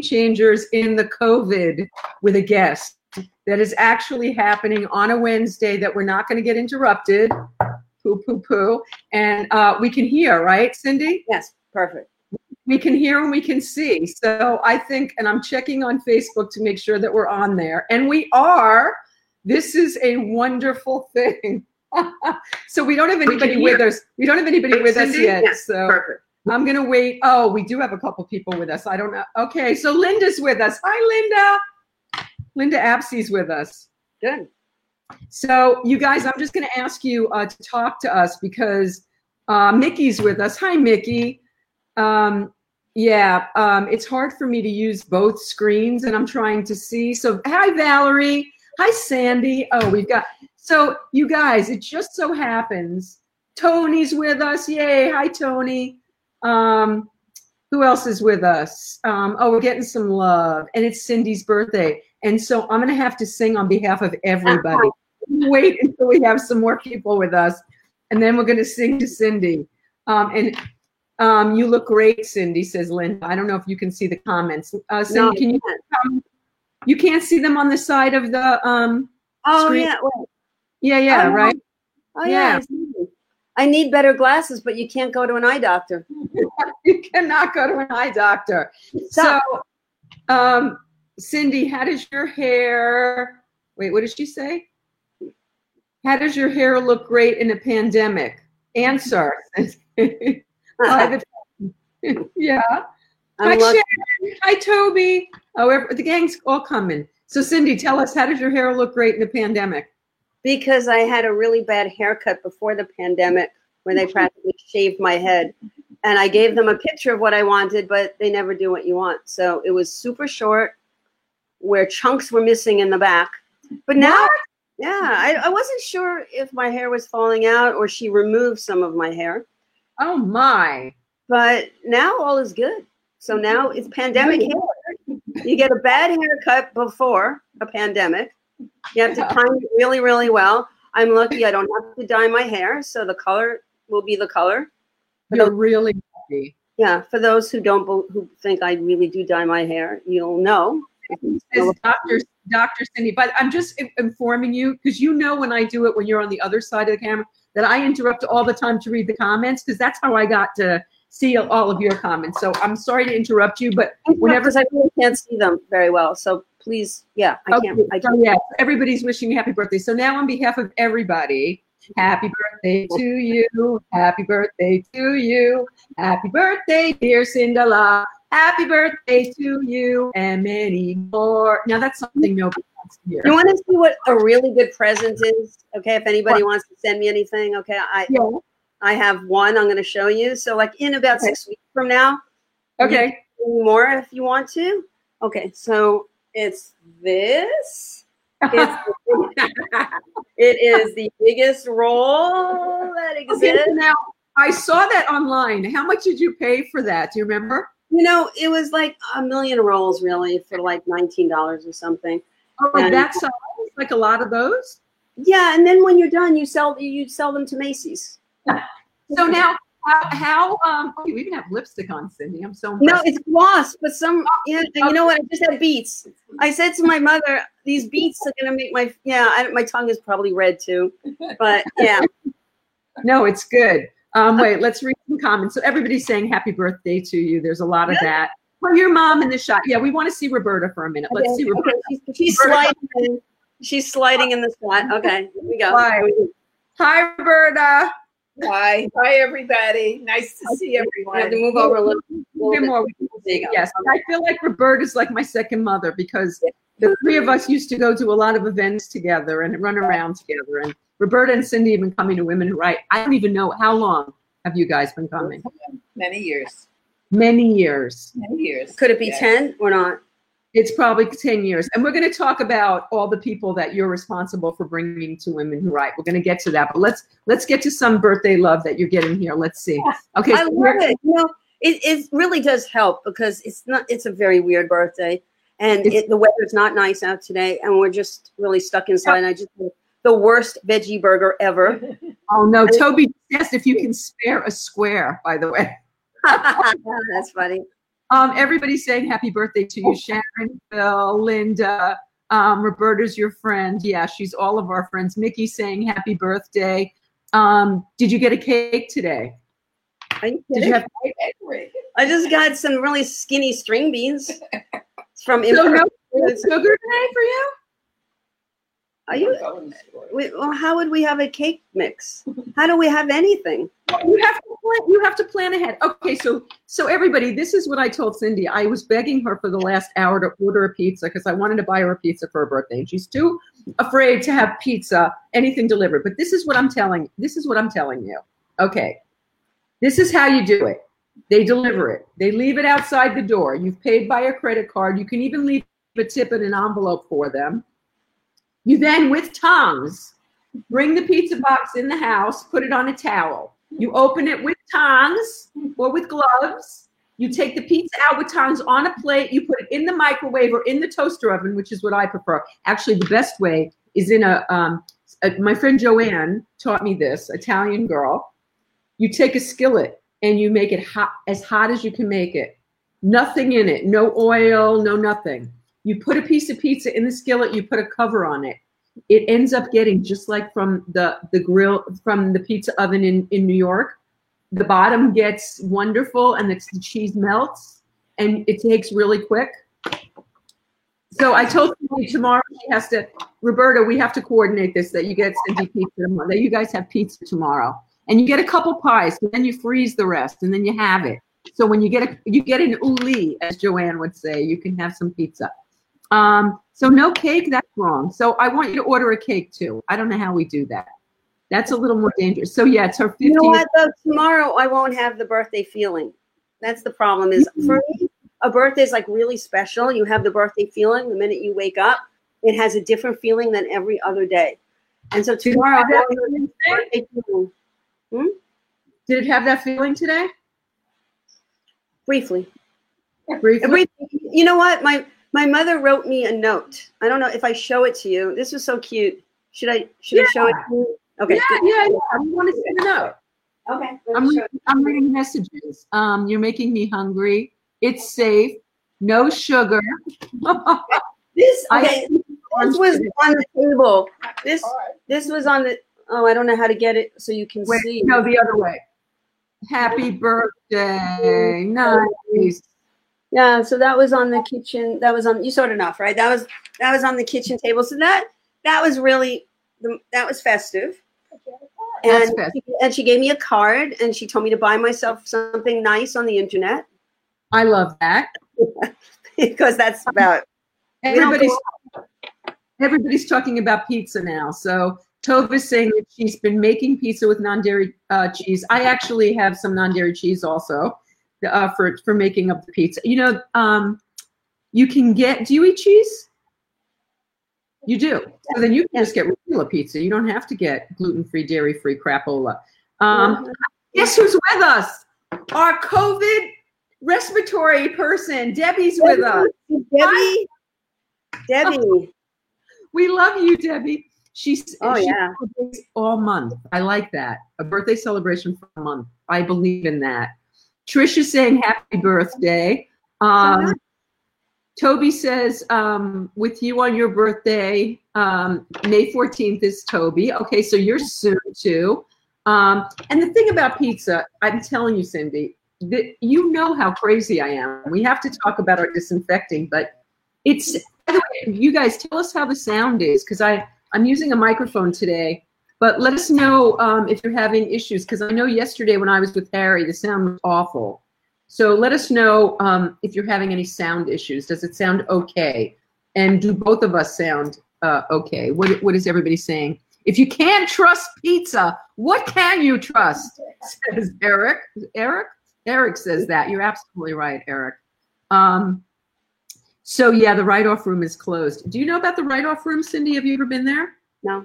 changers in the COVID with a guest that is actually happening on a Wednesday that we're not going to get interrupted. Poo, poo, poo. And uh, we can hear, right, Cindy? Yes, perfect. We can hear and we can see. So I think, and I'm checking on Facebook to make sure that we're on there. And we are. This is a wonderful thing. so we don't have anybody with us. We don't have anybody with us yet. Yes, so perfect. I'm gonna wait. Oh, we do have a couple people with us. I don't know. Okay, so Linda's with us. Hi, Linda. Linda Apsey's with us. Good. So you guys, I'm just gonna ask you uh, to talk to us because uh, Mickey's with us. Hi, Mickey. Um, yeah, um, it's hard for me to use both screens, and I'm trying to see. So hi, Valerie. Hi, Sandy. Oh, we've got. So you guys, it just so happens Tony's with us. Yay! Hi, Tony. Um, who else is with us? Um, oh, we're getting some love, and it's Cindy's birthday, and so I'm gonna have to sing on behalf of everybody. Wait until we have some more people with us, and then we're gonna sing to Cindy. Um, and um, you look great, Cindy, says Linda. I don't know if you can see the comments. Uh, Cindy, No, can you? Um, you can't see them on the side of the. Um, Oh Screen- yeah. Yeah, yeah, Oh, right. Oh yeah. Yeah. I need better glasses, but you can't go to an eye doctor. you cannot go to an eye doctor. Stop. So, um, Cindy, how does your hair? Wait, what did she say? How does your hair look great in a pandemic? Answer. Yeah. Hi, I'm. Sharon. Hi, Toby. Oh, the gang's all coming. So, Cindy, tell us, how does your hair look great in the pandemic? Because I had a really bad haircut before the pandemic where they mm-hmm. practically shaved my head. And I gave them a picture of what I wanted, but they never do what you want. So it was super short, where chunks were missing in the back. But now, yeah, I, I wasn't sure if my hair was falling out or she removed some of my hair. Oh, my. But now all is good. So now it's pandemic hair. You get a bad haircut before a pandemic. You have to Yeah. time it really, really well. I'm lucky I don't have to dye my hair, so the color will be the color. You're really lucky. Yeah, for those who don't who think I really do dye my hair, you'll know. Says Dr. Dr. Cindy, but I'm just informing you because you know when I do it when you're on the other side of the camera that I interrupt all the time to read the comments because that's how I got to see all of your comments. So I'm sorry to interrupt you, but whenever because I really can't see them very well, so please, yeah, I can't. Okay, I can't. yeah, everybody's wishing you happy birthday. So now on behalf of everybody, happy birthday to you. Happy birthday to you. Happy birthday, dear Cinderella. Happy birthday to you and many more. Now that's something nobody wants to hear. You want to see what a really good present is? Okay, if anybody wants to send me anything, okay, I Yeah. I have one I'm going to show you. So like in about Okay. six weeks from now, Okay. more if you want to. Okay, so it's this. It's, it is the biggest roll that exists. so now I saw that online. How much did you pay for that? Do you remember? You know, it was like a million rolls really for like nineteen dollars or something. Oh, like And- that size? Like a lot of those? Yeah, and then when you're done, you sell you sell them to Macy's. So now, how, how um, oh, you even have lipstick on, Cindy. I'm so No, it's gloss, but some yeah. and You know what? I just had beets. I said to my mother, "These beets are gonna make my yeah." I, my tongue is probably red too, but yeah. No, it's good. Um, wait, let's read some comments. So everybody's saying happy birthday to you. There's a lot of that. Well, your mom in the shot. Yeah, we want to see Roberta for a minute. Let's see Okay, Roberta. she's, she's sliding. In. She's sliding in the shot. Okay, here we go. Hi. Hi, Roberta. Hi, hi everybody. Nice to see everyone. I have to move over a little. little Bit bit. more. There. Yes, I feel like Roberta's like my second mother because the three of us used to go to a lot of events together and run around together. And Roberta and Cindy have been coming to Women Who Write. I don't even know how long have you guys been coming? Many years. Many years. Many years. Could it be Yes. ten or not? It's probably 10 years. And we're going to talk about all the people that you're responsible for bringing to Women Who Write. We're going to get to that. But let's let's get to some birthday love that you're getting here. Let's see. Okay. I so love it. You know, it, it really does help because it's not. It's a very weird birthday, and it, the weather's not nice out today, and we're just really stuck inside. And I just the worst veggie burger ever. Oh, no. Toby asked if you can spare a square, by the way. That's funny. Um, everybody's saying happy birthday to you, Sharon, Bill, Linda. Um, Roberta's your friend. Yeah, she's all of our friends. Mickey's saying happy birthday. Um, did you get a cake today? Did you have I just got some really skinny string beans from so no import. sugar today for you? Are you? We, well, how would we have a cake mix? How do we have anything? You have to plan, you have to plan ahead. Okay, so so everybody, this is what I told Cindy. I was begging her for the last hour to order a pizza because I wanted to buy her a pizza for her birthday, and she's too afraid to have pizza, anything delivered. But this is what I'm telling. This is what I'm telling you. Okay, this is how you do it. They deliver it. They leave it outside the door. You've paid by a credit card. You can even leave a tip in an envelope for them. You then, with tongs, bring the pizza box in the house, put it on a towel. You open it with tongs or with gloves. You take the pizza out with tongs on a plate. You put it in the microwave or in the toaster oven, which is what I prefer. Actually, the best way is in a. Um, a my friend Joanne taught me this. Italian girl. You take a skillet and you make it hot as hot as you can make it. Nothing in it. No oil. No nothing. You put a piece of pizza in the skillet. You put a cover on it it ends up getting just like from the the grill from the pizza oven in in New York. The bottom gets wonderful, and the, the cheese melts, and it takes really quick. So I told Cindy tomorrow she has to. Roberta, we have to coordinate this that you get Cindy pizza tomorrow. That you guys have pizza tomorrow, and you get a couple pies, and then you freeze the rest, and then you have it. So when you get a you get an uli, as Joanne would say, you can have some pizza. Um, so no cake, that's wrong. So I want you to order a cake too. I don't know how we do that. That's a little more dangerous. So yeah, it's her 50th. You know what? Though tomorrow I won't have the birthday feeling. That's the problem. Is for me, a birthday is like really special. You have the birthday feeling the minute you wake up. It has a different feeling than every other day. And so tomorrow I Did it have won't have the that birthday feeling. Did it have that feeling today? Briefly. Briefly. Briefly. You know what? My my mother wrote me a note. I don't know if I show it to you. This was so cute. Should I should I show it to you? Okay. Yeah, yeah, yeah. I want to see the note. Okay. I'm reading, I'm reading messages. Um, you're making me hungry. It's safe. No sugar. This okay. This was on the table. This this was on the oh I don't know how to get it so you can Wait, see. no, the other way. Happy birthday. Nice. Yeah, so that was on the kitchen. That was on you saw it enough, right? That was that was on the kitchen table. So that that was really the, that was festive. And she, and she gave me a card and she told me to buy myself something nice on the internet I love that. because that's about Everybody's everybody's talking about pizza now. So Tova's saying that she's been making pizza with non-dairy uh, cheese. I actually have some non-dairy cheese also uh, for for making up the pizza. You know, um, you can get. Do you eat cheese? You do. So then you can just get regular pizza. You don't have to get gluten-free, dairy-free crapola. Um, guess who's with us? Our COVID respiratory person, Debbie's with us. Debbie. Debbie. We love you, Debbie. She's Oh, she yeah. all month. I like that. A birthday celebration for a month. I believe in that. Trisha's saying happy birthday. Um, Toby says, um, with you on your birthday, um, May 14th is Toby. Okay, so you're soon too. Um, and the thing about pizza, I'm telling you, Cindy, that you know how crazy I am. We have to talk about our disinfecting, but it's, you guys tell us how the sound is because I, I'm using a microphone today. But let us know um, if you're having issues because I know yesterday when I was with Harry, the sound was awful. So let us know um, if you're having any sound issues. Does it sound okay? And do both of us sound uh, okay? What, what is everybody saying? If you can't trust pizza, what can you trust? Says Eric. Eric? Eric says that. You're absolutely right, Eric. Um, so yeah, the write-off room is closed. Do you know about the write-off room, Cindy? Have you ever been there? No.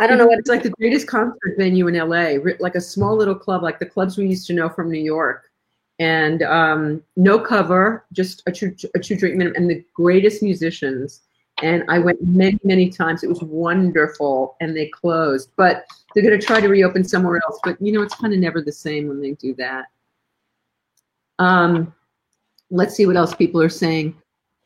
I don't know what It's like the greatest concert venue in LA, like a small little club, like the clubs we used to know from New York. And um, no cover, just a true, a true drink minimum, and the greatest musicians. And I went many, many times. It was wonderful, and they closed. But they're going to try to reopen somewhere else. But you know, it's kind of never the same when they do that. Um, let's see what else people are saying.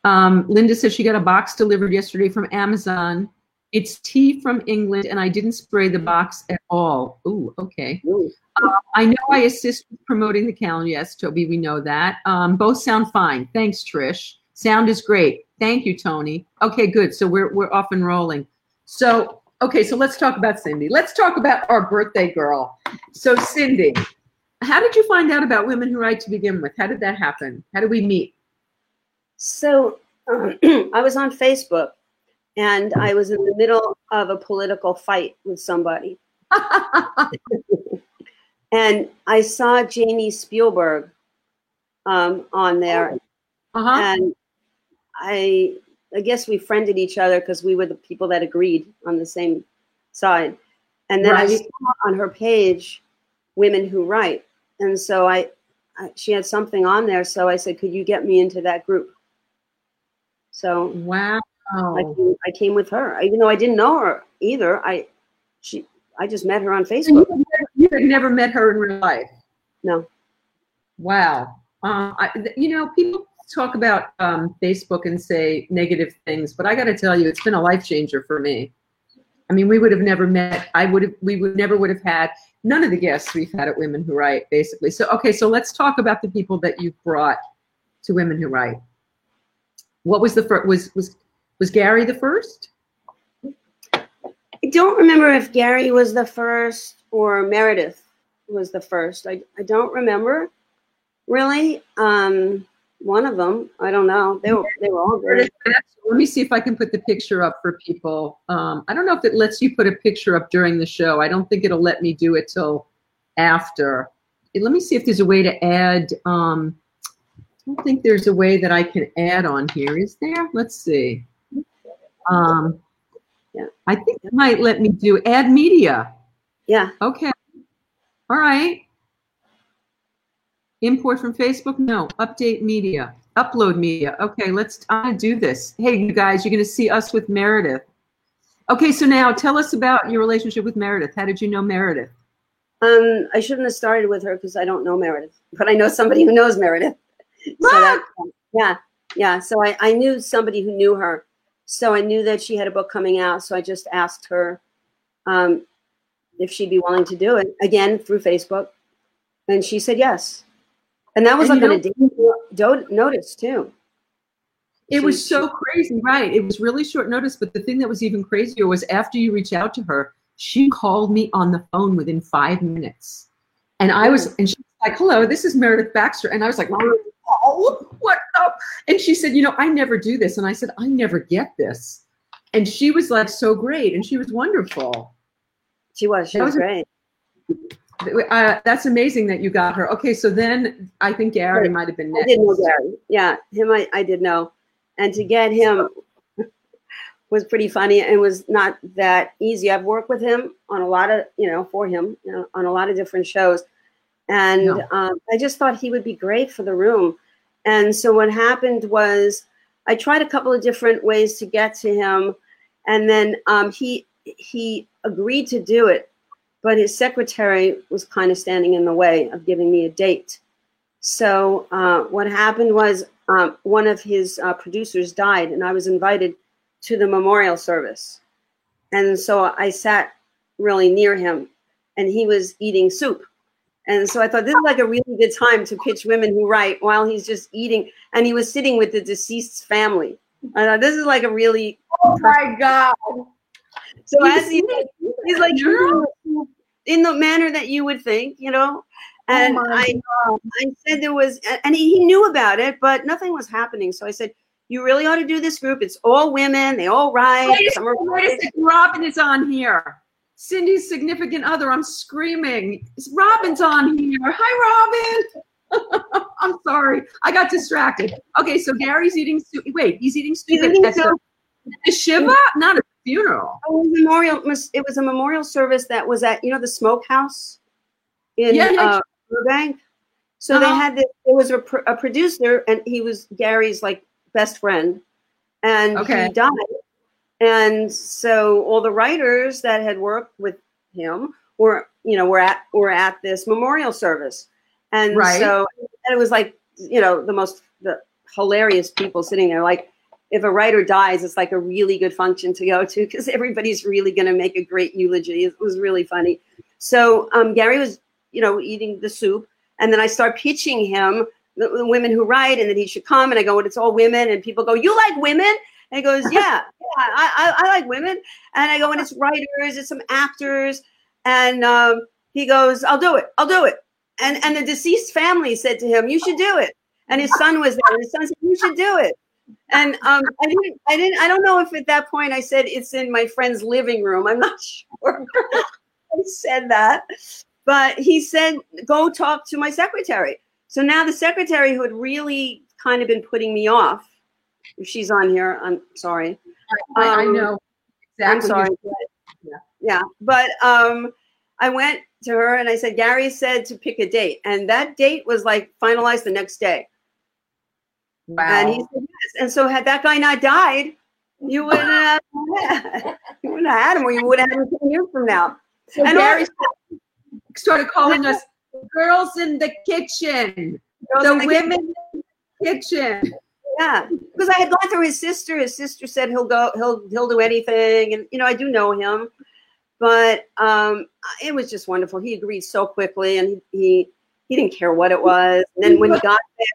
Um, Linda says she got a box delivered yesterday from Amazon. It's tea from England, and I didn't spray the box at all. Ooh, okay. Ooh. Uh, I know I assist with promoting the calendar. Yes, Toby, we know that. Um, both sound fine. Thanks, Trish. Sound is great. Thank you, Tony. Okay, good. So we're we're off and rolling. So okay, so let's talk about Cindy. Let's talk about our birthday girl. So Cindy, how did you find out about Women Who Write to begin with? How did that happen? How did we meet? So um, I was on Facebook and I was in the middle of a political fight with somebody. and I saw Jamie Spielberg um, on there. Uh-huh. And I, I guess we friended each other because we were the people that agreed on the same side. And then I saw on her page women who write. And so I, I, she had something on there. So I said, could you get me into that group? So Wow. I came, I came with her, even though I didn't know her either. I, she, I just met her on So you Facebook. had never- you had never met her in real life. No, Wow. Uh, I, you know, people talk about um, Facebook and say negative things, but I got to tell you, it's been a life changer for me. I mean, we would have never met. I would have. We would never would have had none of the guests we've had at Women Who Write, basically. So, okay, so let's talk about the people that you've brought to Women Who Write. What was the first? Was was was Gary the first? I don't remember if Gary was the first or Meredith was the first. I, I don't remember really. Um, one of them, I don't know. They were they were all great. Let me see if I can put the picture up for people. Um, I don't know if it lets you put a picture up during the show. I don't think it'll let me do it till after. Let me see if there's a way to add. Um, I don't think there's a way that I can add on here. Is there? Let's see. Um, Yeah. I think it might let me do add media. Yeah, Okay. All right. Import from Facebook? No. Update media. Upload media. Okay, let's I'm do this. Hey, you guys, you're gonna see us with Meredith. Okay, so now tell us about your relationship with Meredith. How did you know Meredith? Um, I shouldn't have started with her because I don't know Meredith, but I know somebody who knows Meredith. So that, yeah, yeah. So I, I knew somebody who knew her. So I knew that she had a book coming out. So I just asked her um, if she'd be willing to do it again through Facebook, and she said yes. And that was And like you on a day do- notice too. It She- was she- so crazy, right? It was really short notice, but the thing that was even crazier was after you reached out to her, she called me on the phone within five minutes. And I was, and she was like, hello, this is Meredith Baxter. And I was like, oh? And she said, you know, I never do this. And I said, I never get this. And she was like so great and she was wonderful. She was. She That was was great. Uh, that's amazing that you got her. Okay, so then I think Gary might have been next. I did know Gary. Yeah, him I, I did know. And to get him was pretty funny and was not that easy. I've worked with him on a lot of, you know, for him you know, on a lot of different shows. And Yeah. um, I just thought he would be great for the room. And so what happened was I tried a couple of different ways to get to him. And then um, he he agreed to do it, but his secretary was kind of standing in the way of giving me a date. So uh, what happened was um, one of his uh, producers died, and I was invited to the memorial service. And so I sat really near him, and he was eating soup. And so I thought this is like a really good time to pitch women who write while he's just eating. And he was sitting with the deceased's family. I thought this is like a really Oh my God. so He's as he he's like in the manner that you would think, you know. Oh and Oh I um, I said there was and he, he knew about it, but nothing was happening. So I said, You really ought to do this group. It's all women, they all write. Wait a Some are Wait a second, Robin is on here. Cindy's significant other. I'm screaming. Robin's on here. Hi, Robin. I'm sorry. I got distracted. Okay, so Gary's eating soup. Wait, he's eating soup He's at- eating soup. the Shiva? Not a funeral. it was a memorial it was a memorial service that was at you know the smokehouse in Yeah, yeah. uh, Burbank. So they Uh-huh. had this, there was a, pr- a producer and he was Gary's like best friend and Okay. he died. And so all the writers that had worked with him were, you know, were at were at this memorial service. And Right. so and it was like, you know, the most the hilarious people sitting there. Like if a writer dies, it's like a really good function to go to because everybody's really going to make a great eulogy. It was really funny. So um, Gary was, you know, eating the soup, and then I start pitching him the, the women who write, and that he should come. And I go, "It's all women," and people go, "You like women?" And he goes, "Yeah, yeah, I, I, I like women." And I go, "And it's writers, it's some actors," and um, he goes, "I'll do it, I'll do it." And and the deceased family said to him, "You should do it." And his son was there, and his son said, "You should do it." And um, I didn't, I didn't, I don't know if at that point I said it's in my friend's living room. I'm not sure. I said that, but he said, "Go talk to my secretary." So now the secretary who had really kind of been putting me off, if she's on here, I'm sorry. I, I Um, know I'm sorry. Yeah. Yeah, but um, I went to her and I said, Gary said to pick a date, and that date was like finalized the next day. Wow. And he said yes. And so had that guy not died, you wouldn't have you have had him, or you would have had him ten years from now. so and Gary started calling us girls in the kitchen, Girls the in the women in the kitchen. Yeah, because I had gone through his sister. His sister said he'll go, he'll he'll do anything, and you know I do know him, but um, it was just wonderful. He agreed so quickly, and he he, he didn't care what it was. And then when he got there,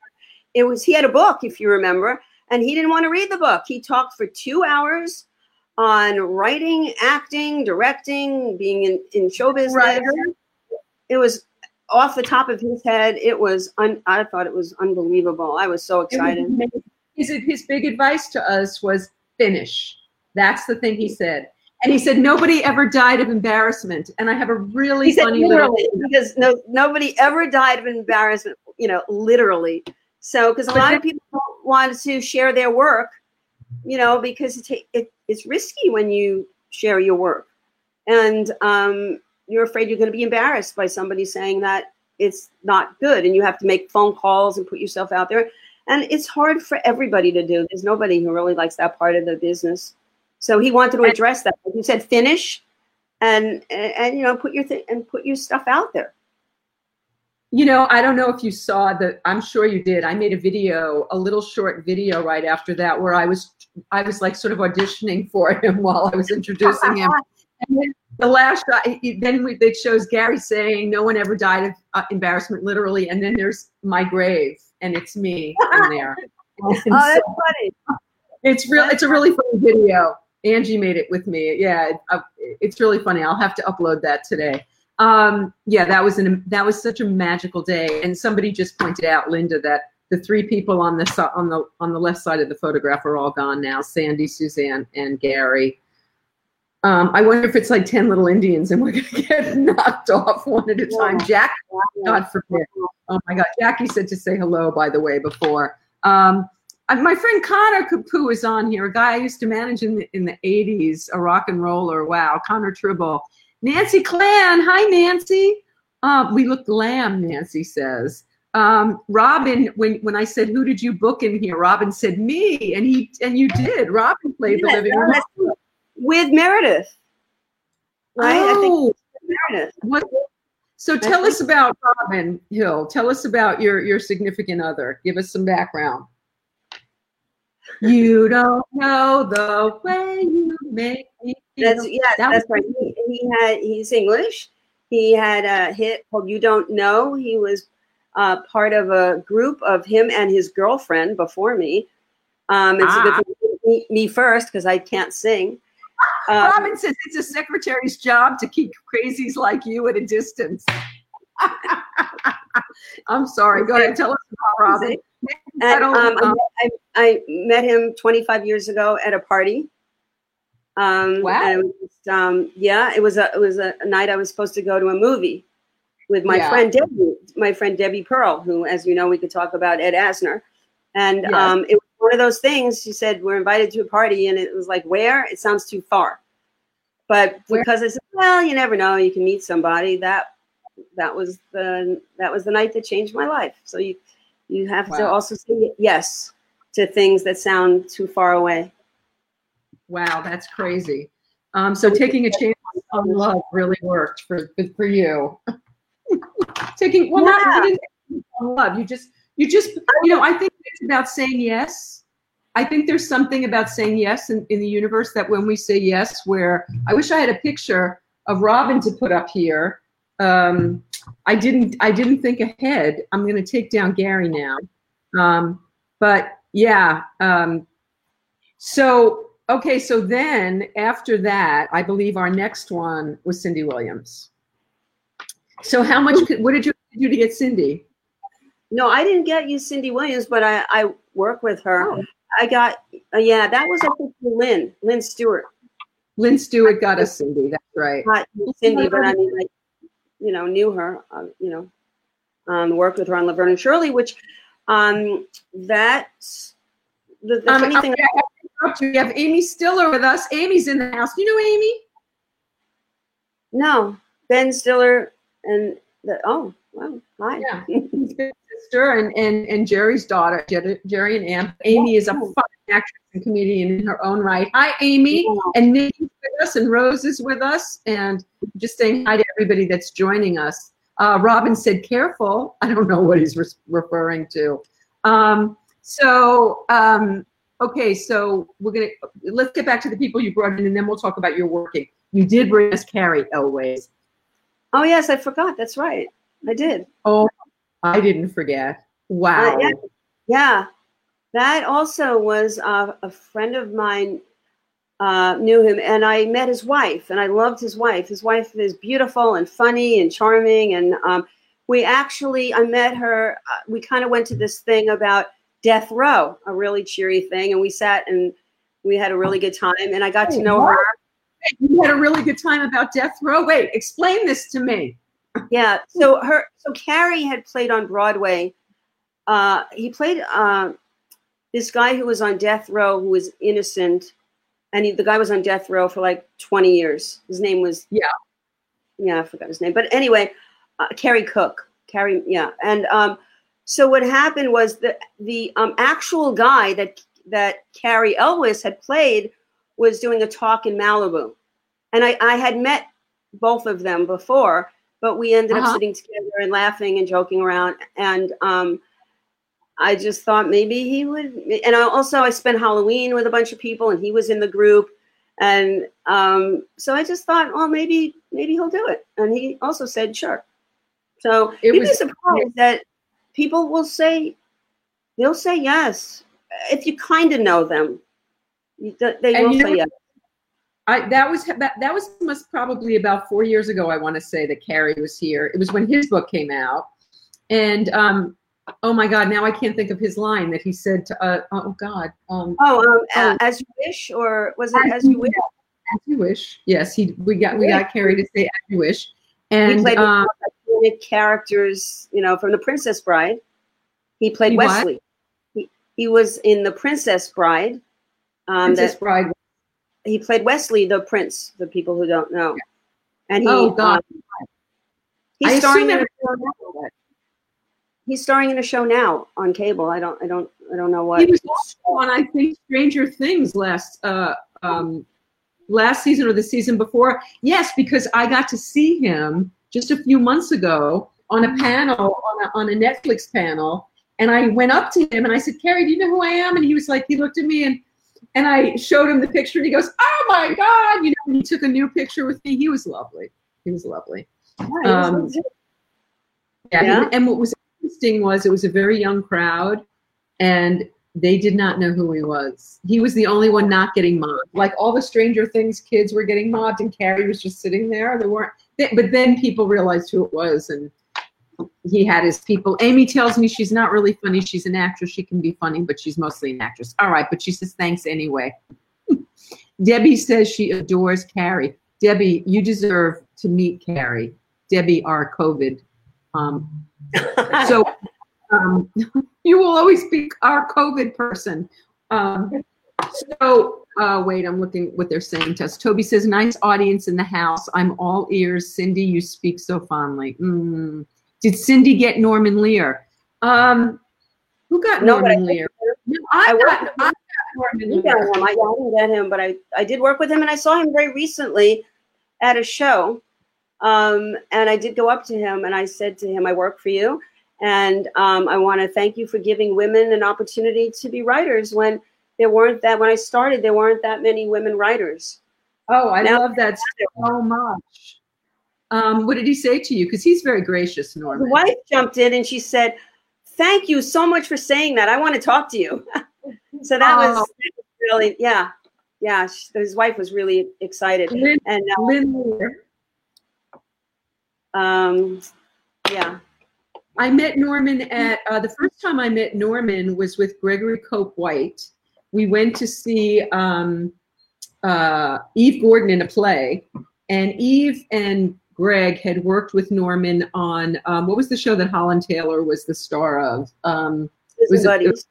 it was he had a book, if you remember, and he didn't want to read the book. He talked for two hours on writing, acting, directing, being in in show business. Right. It was off the top of his head. It was un, I thought it was unbelievable. I was so excited. His, his big advice to us was finish. That's the thing he said. And he said nobody ever died of embarrassment. And I have a really he said funny little literally because no nobody ever died of embarrassment you know literally so because a lot of people don't want to share their work you know because it, it, it's risky when you share your work and um, you're afraid you're going to be embarrassed by somebody saying that it's not good and you have to make phone calls and put yourself out there and it's hard for everybody to do there's nobody who really likes that part of the business so he wanted to address that he said finish and and, and you know put your th- and put your stuff out there You know, I don't know if you saw the. I'm sure you did. I made a video, a little short video right after that, where I was, I was like sort of auditioning for him while I was introducing him. And then the last shot, then we, it shows Gary saying, "No one ever died of uh, embarrassment, literally." And then there's my grave, and it's me in there. Oh that's so funny it's real. It's a really funny video. Angie made it with me. Yeah, it, uh, it's really funny. I'll have to upload that today. Um, yeah, that was an that was such a magical day. And somebody just pointed out, Linda, that the three people on the on the on the left side of the photograph are all gone now: Sandy, Suzanne, and Gary. Um, I wonder if it's like ten little Indians, and we're gonna get knocked off one at a time. Jack, God forbid. Oh my God, Jackie said to say hello, by the way, before. Um, my friend Connor Capu is on here, a guy I used to manage in the, in the 80s, a rock and roller. Wow, Connor Tribble. Nancy Clan. Hi, Nancy. Uh, we look lamb, Nancy says. Um, Robin, when, when I said, who did you book in here? Robin said, me. And he and you did. Robin played the living room. With Meredith right I think Oh, Meredith what, so tell us about Robin Hill. Tell us about your, your significant other. Give us some background. You don't know the way you make me feel. That's yeah, That that's right. He, he had he's English. He had a hit called "You Don't Know." He was uh, part of a group of him and his girlfriend before me. Um, it's a good Ah. thing meet me first because I can't sing. Um, Robin says it's a secretary's job to keep crazies like you at a distance. I'm sorry. Go ahead. Tell us about Robin. and um, I, I met him 25 years ago at a party. Um, Wow. It was um, yeah, it was a it was a, night I was supposed to go to a movie with my Yeah. friend Debbie, my friend Debbie Pearl, who, as you know, we could talk about Ed Asner. And Yes. um, it was one of those things. She said we're invited to a party, and it was like, where? It sounds too far. But Where? because I said, well, you never know, you can meet somebody. That that was the that was the night that changed my life. So you you have to also say yes to things that sound too far away. Wow, that's crazy. Um, so taking a chance on love really worked for for, you. taking well, not Yeah. on love. You just you just you know I think it's about saying yes. I think there's something about saying yes in, in the universe that when we say yes, where I wish I had a picture of Robin to put up here. Um, I didn't. I didn't think ahead. I'm going to take down Gary now. Um, but yeah. Um, so okay. So then after that, I believe our next one was Cindy Williams. So how much? Could, what did you do to get Cindy? No, I didn't get you Cindy Williams, but I, I work with her. Oh. I got, uh, yeah, that was I think Lynn, Lynn Stewart. Lynn Stewart got us Cindy. That's right. Not Cindy, but I mean, I, you know, knew her, uh, you know, um, worked with her on Laverne and Shirley, which um, that's the, the Um, funny thing. We have Amy Stiller with us. Amy's in the house. Do You know Amy? No, Ben Stiller and the, oh, wow, hi. Yeah. Sister and, and, and Jerry's daughter, Jerry and Ann. Amy is a fine actress and comedian in her own right. Hi, Amy. And Nikki's with us, and Rose is with us, and just saying hi to everybody that's joining us. Uh, Robin said, "Careful." I don't know what he's re- referring to. Um, so, um, okay, so we're gonna let's get back to the people you brought in, and then we'll talk about your working. You did bring us Cary Elwes. Oh, yes, I forgot. That's right. I did. Oh, I didn't forget. Wow. Uh, yeah. yeah, that also was uh, a friend of mine uh, knew him, and I met his wife, and I loved his wife. His wife is beautiful and funny and charming, and um, we actually I met her. Uh, we kind of went to this thing about death row, a really cheery thing, and we sat and we had a really good time, and I got to know her. You had a really good time about death row. Wait, explain this to me. Yeah. So her, so Cary had played on Broadway. Uh, he played uh, this guy who was on death row who was innocent, and he, the guy was on death row for like 20 years. His name was Yeah. yeah, I forgot his name, but anyway, uh, Kerry Cook. Kerry, yeah, and um, so what happened was that the um, actual guy that that Cary Elwes had played was doing a talk in Malibu, and I, I had met both of them before, but we ended up Uh-huh. sitting together and laughing and joking around, and um, I just thought maybe he would. And I also I spent Halloween with a bunch of people, and he was in the group, and um, so I just thought, well, maybe maybe he'll do it, and he also said sure. So It you'd was- be surprised that people will say they'll say yes if you kind of know them. They will say yes. I, that was that, that was must probably about four years ago. I want to say that Cary was here. It was when his book came out, and um, oh my God, now I can't think of his line that he said to. Uh, oh God, um, Oh, um, Oh. uh, as you wish, or was it as you wish? As you wish. Yes, he. We got we got Cary to say as you wish, and He played um, characters, you know, from The Princess Bride. He played He what? Westley. He, he was in The Princess Bride. Um, Princess that Bride. He played Westley, the prince. The people who don't know, and he. Oh, God. um, he's I starring in a show now. He's starring in a show now on cable. I don't. I don't. I don't know what. He was also on, I think, Stranger Things last uh, um, last season or the season before. Yes, because I got to see him just a few months ago on a panel on a, on a Netflix panel, and I went up to him and I said, "Cary, do you know who I am?" And he was like, he looked at me and and I showed him the picture, and he goes, "Oh my God!" You know, and he took a new picture with me. He was lovely. He was lovely. Yeah, um. Yeah. Yeah. And what was interesting was it was a very young crowd and they did not know who he was. He was the only one not getting mobbed. Like all the Stranger Things kids were getting mobbed and Cary was just sitting there. There weren't, but then people realized who it was and he had his people. Amy tells me she's not really funny. She's an actress. She can be funny, but she's mostly an actress. All right. But she says thanks anyway. Debbie says she adores Cary. Debbie, you deserve to meet Cary. Debbie, our COVID. Um, so um, you will always be our COVID person. Um, so uh, wait, I'm looking what they're saying to us. Toby says, "Nice audience in the house. I'm all ears." Cindy, you speak so fondly. Mm. Did Cindy get Norman Lear? Um, who got No, Norman Lear? No, I, I got, I got Norman You got Lear. him. I, I didn't get him, but I, I did work with him, and I saw him very recently at a show. Um, and I did go up to him and I said to him, "I work for you," And um, I want to thank you for giving women an opportunity to be writers when there weren't that, when I started, there weren't that many women writers. Oh, I Now- love that so much. Um, what did he say to you? Because he's very gracious, Norman. The wife jumped in and she said, Thank you so much for saying that. I want to talk to you. so that was, Oh. was really, yeah. Yeah. His wife was really excited. Lynn, And uh, Lynn Lear. um, yeah. I met Norman at uh, the first time I met Norman was with Gregory Cope White. We went to see um, uh, Eve Gordon in a play, and Eve and Greg had worked with Norman on um, what was the show that Holland Taylor was the star of? Um, Was it- Buddies.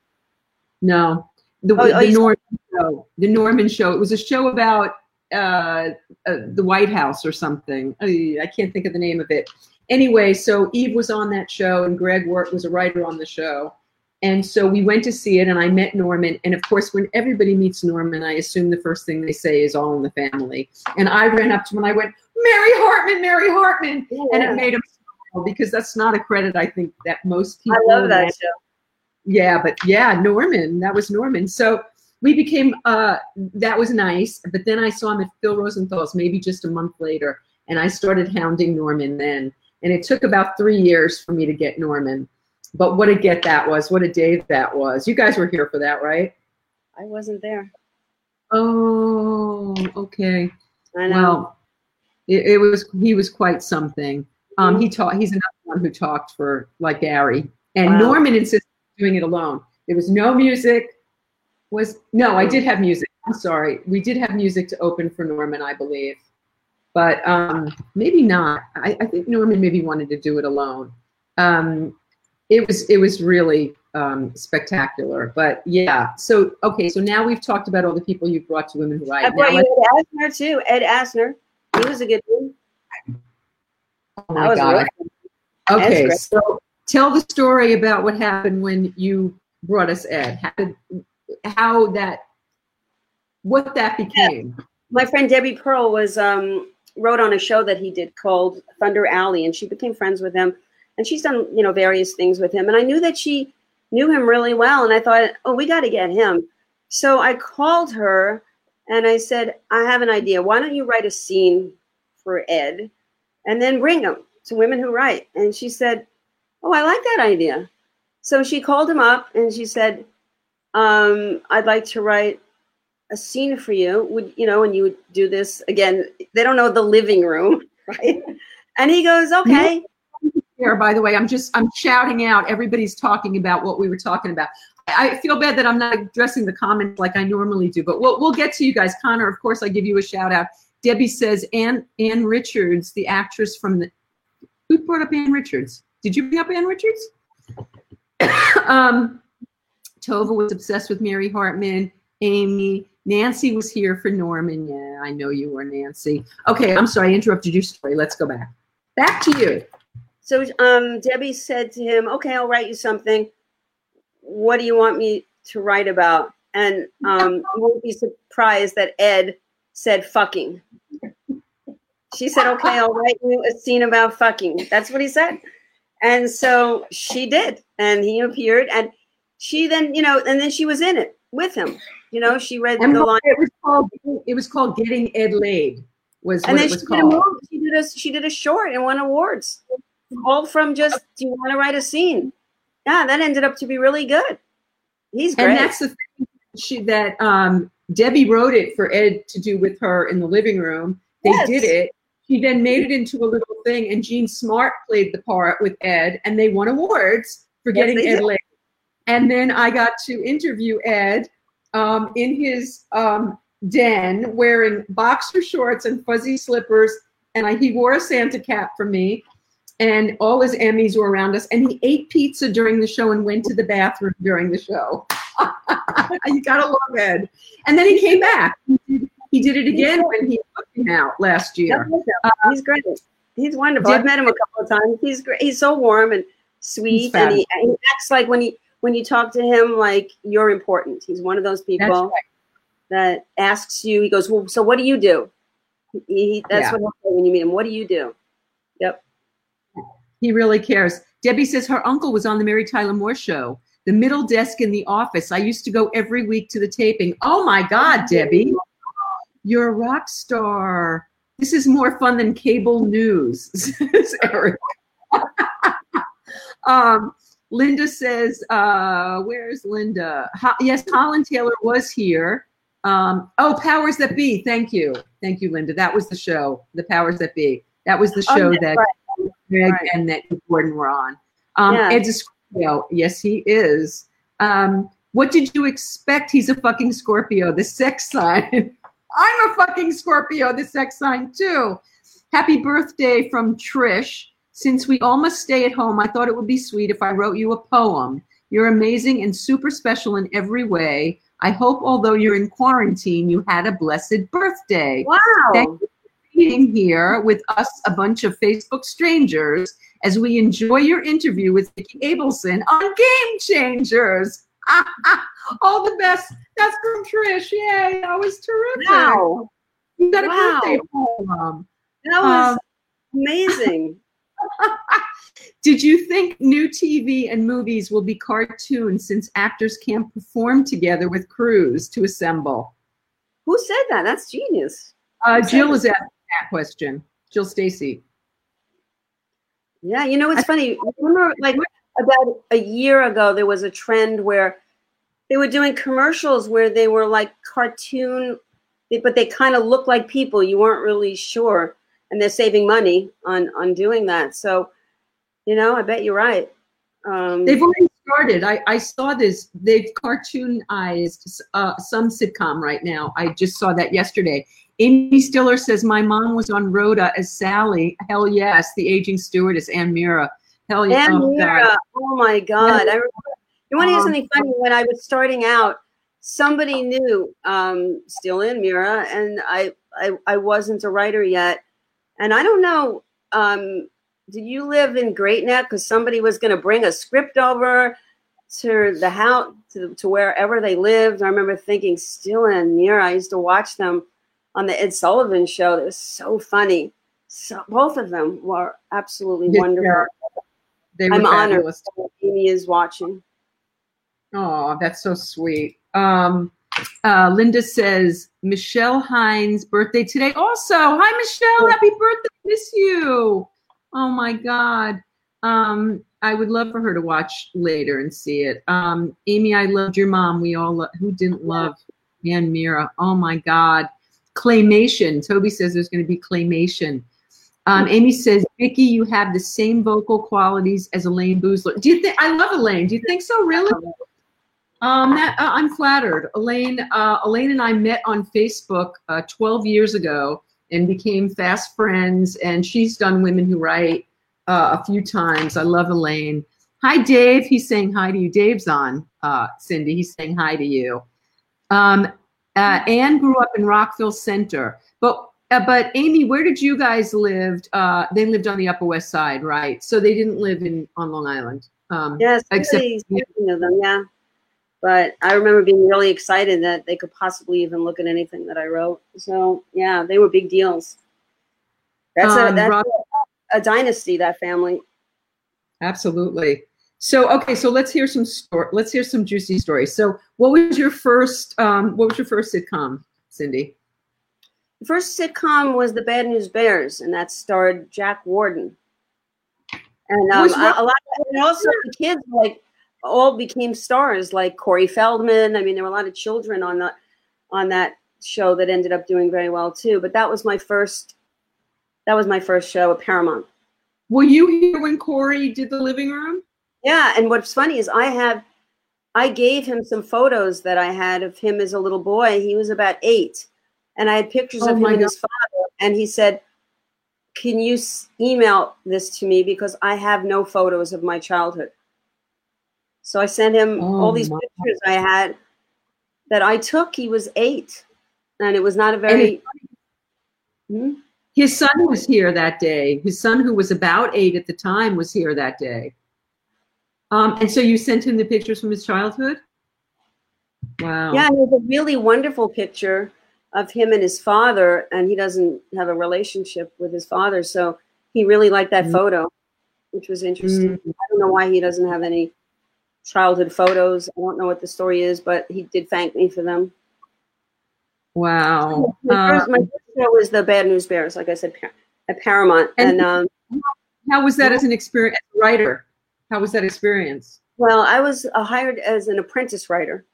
no, the, Oh, oh, the you- Norman show. The Norman show. It was a show about uh, uh, the White House or something. I, I can't think of the name of it. Anyway, so Eve was on that show, and Greg Wirt was a writer on the show. And so we went to see it, and I met Norman. And of course, when everybody meets Norman, I assume the first thing they say is all in the family. And I ran up to him and I went, Mary Hartman, Mary Hartman. And it made him smile because that's not a credit I think that most people. I love that know. show. Yeah, but yeah, Norman, that was Norman. So we became, uh, that was nice. But then I saw him at Phil Rosenthal's maybe just a month later, and I started hounding Norman then. And it took about three years for me to get Norman. But what a get that was. What a day that was. You guys were here for that, right? I wasn't there. Oh, okay. I know. Well, it, it was, he was quite something. Um, he taught, he's another one who talked for like Gary. And Wow. Norman insisted on doing it alone. There was no music. Was no, I did have music. I'm sorry. We did have music to open for Norman, I believe. But um, maybe not. I, I think Norman maybe wanted to do it alone. Um, it was it was really um, spectacular. But yeah. So okay. So now we've talked about all the people you've brought to Women Who Write. I brought Now you Ed Asner too. Ed Asner. He was a good one. oh my God. Okay, so tell the story about what happened when you brought us Ed. How, did, how that, what that became. my friend Debbie Pearl was um, wrote on a show that he did called Thunder Alley, and she became friends with him. And she's done you know various things with him. And I knew that she knew him really well, and I thought, oh, we got to get him. So I called her and I said, I have an idea. Why don't you write a scene for Ed, and then bring him to Women Who Write? And she said, Oh, I like that idea. So she called him up and she said, um, I'd like to write a scene for you would you know and you would do this again they don't know the living room right and he goes okay By the way, I'm just, I'm shouting out. Everybody's talking about what we were talking about. I I feel bad that I'm not addressing the comments like I normally do, but we'll, we'll get to you guys. Connor, of course, I give you a shout out. Debbie says, Ann, Ann Richards, the actress from the, who brought up Ann Richards? Did you bring up Ann Richards? um, Tova was obsessed with Mary Hartman. Amy, Nancy was here for Norman. Yeah, I know you were Nancy. Okay, I'm sorry, I interrupted your story. Let's go back. Back to you. So um, debbie said to him okay i'll write you something. What do you want me to write about? And um, you won't be surprised that ed said fucking. She said okay i'll write you a scene about fucking. That's what he said. And so she did and he appeared and she then you know and then she was in it with him. You know she read And the line. it was called it was called Getting Ed Laid was and what then it she did, a she did a she did a short and won awards all from just do you want to write a scene yeah that ended up to be really good he's great And that's the thing she that um, Debbie wrote it for Ed to do with her in the living room. They Yes. did it. She then made it into a little thing, and Jean Smart played the part with Ed, and they won awards for getting they Ed laid. And then I got to interview Ed um, in his um, den wearing boxer shorts and fuzzy slippers, and I, he wore a Santa cap for me. And all his Emmys were around us, and he ate pizza during the show and went to the bathroom during the show. you gotta love Ed. And then he came back. He did, it again when he took him out last year. Uh, he's great he's wonderful i've met him a couple of times he's great he's so warm and sweet and he, he acts like when he when you talk to him like you're important he's one of those people right. that asks you he goes well so what do you do he, he- that's Yeah. what he'll say when you meet him what do you do He really cares. Debbie says her uncle was on the Mary Tyler Moore show. The middle desk in the office. I used to go every week to the taping. Oh my God, Debbie. You're a rock star. This is more fun than cable news, says Eric. um, Linda says, uh, where's Linda? Ho- yes, Holland Taylor was here. Um, oh, Powers That Be. Thank you. Thank you, Linda. That was the show, The Powers That Be. That was the Oh, show that's that right. Right. and that Gordon were on. Um, Yeah. Ed's a Scorpio. Yes, he is. Um, what did you expect? He's a fucking Scorpio, the sex sign. I'm a fucking Scorpio, the sex sign too. Happy birthday from Trish. Since we all must stay at home, I thought it would be sweet if I wrote you a poem. You're amazing and super special in every way. I hope, although you're in quarantine, you had a blessed birthday Wow. Thank being here with us, a bunch of Facebook strangers, as we enjoy your interview with Vicki Abelson on Game Changers. All the best. That's from Trish. Yay, that was terrific. Wow. You got a Wow. birthday poem. That was Um, amazing. Did you think new TV and movies will be cartoons since actors can't perform together with crews to assemble? Who said that? That's genius. Uh, Jill is asking that question. Jill Stacy. Yeah, you know, it's funny. Remember, like about a year ago, there was a trend where they were doing commercials where they were like cartoon, but they kind of looked like people. You weren't really sure, and they're saving money on on doing that. So, you know, I bet you're right. Um, They've already started. I, I saw this. They've cartoonized uh, some sitcom right now. I just saw that yesterday. Amy Stiller says, My mom was on Rhoda as Sally. Hell yes. The aging stewardess, Anne Meara. Hell yes. And Oh. Meara, oh my God! I remember. You want to hear something funny? When I was starting out, somebody knew, um, Stiller and Meara, and I, I, I wasn't a writer yet, and I don't know. Um, did you live in Great Neck? Because somebody was going to bring a script over to the house, to, to wherever they lived. I remember thinking, Stiller and Meara. I used to watch them on the Ed Sullivan show. It was so funny. So both of them were absolutely Yeah, wonderful. They were I'm honored fabulous. that Amy is watching. Oh, that's so sweet. Um, uh, Linda says Michelle Hines' birthday today. Also, hi Michelle, happy birthday! Miss you. Oh my God. Um, I would love for her to watch later and see it. Um, Amy, I loved your mom. We all lo- who didn't love Anne Meara. Oh my God. Claymation. Toby says there's going to be claymation. Um, Amy says, Vicky, you have the same vocal qualities as Elayne Boosler. Do you think? I love Elayne. Do you think so? Really? Um, that, uh, I'm flattered. Elayne, uh, Elayne and I met on Facebook uh, 12 years ago and became fast friends. And she's done Women Who Write uh, a few times. I love Elayne. Hi, Dave. He's saying hi to you. Dave's on. Uh, Cindy, he's saying hi to you. Um, uh, Anne grew up in Rockville Center, but uh, but Amy, where did you guys live? Uh, they lived on the Upper West Side, right? So they didn't live in on Long Island. Um, Yes, Except- speaking of them, yeah. But I remember being really excited that they could possibly even look at anything that I wrote. So yeah, they were big deals. That's a Um, that's Rob- a, a dynasty. That family. Absolutely. So okay, so let's hear some story. Let's hear some juicy stories. So, what was your first? Um, what was your first sitcom, Cindy? The first sitcom was The Bad News Bears, and that starred Jack Warden. And um, Was a, lot, and also the kids like all became stars, like Corey Feldman. I mean, there were a lot of children on the on that show that ended up doing very well too. But that was my first. That was my first show at Paramount. Were you here when Corey did the living room? Yeah, and what's funny is I have, I gave him some photos that I had of him as a little boy. He was about eight, and I had pictures Oh of him my and his father. And he said, "Can you s- email this to me because I have no photos of my childhood." So I sent him Oh all these pictures I had that I took. He was eight, and it was not a very. Hmm? His son was here that day. His son, who was about eight at the time, was here that day. Um, and so you sent him the pictures from his childhood. Wow. Yeah, there's a really wonderful picture of him and his father, and he doesn't have a relationship with his father, so he really liked that Mhm. photo. which was interesting. Mm. I don't know why he doesn't have any childhood photos. I don't know what the story is, but he did thank me for them. Wow. My first, my first show was the Bad News Bears, like I said, at Paramount. And, and um, how was that as an experience, as a writer? How was that experience? Well, I was uh, hired as an apprentice writer,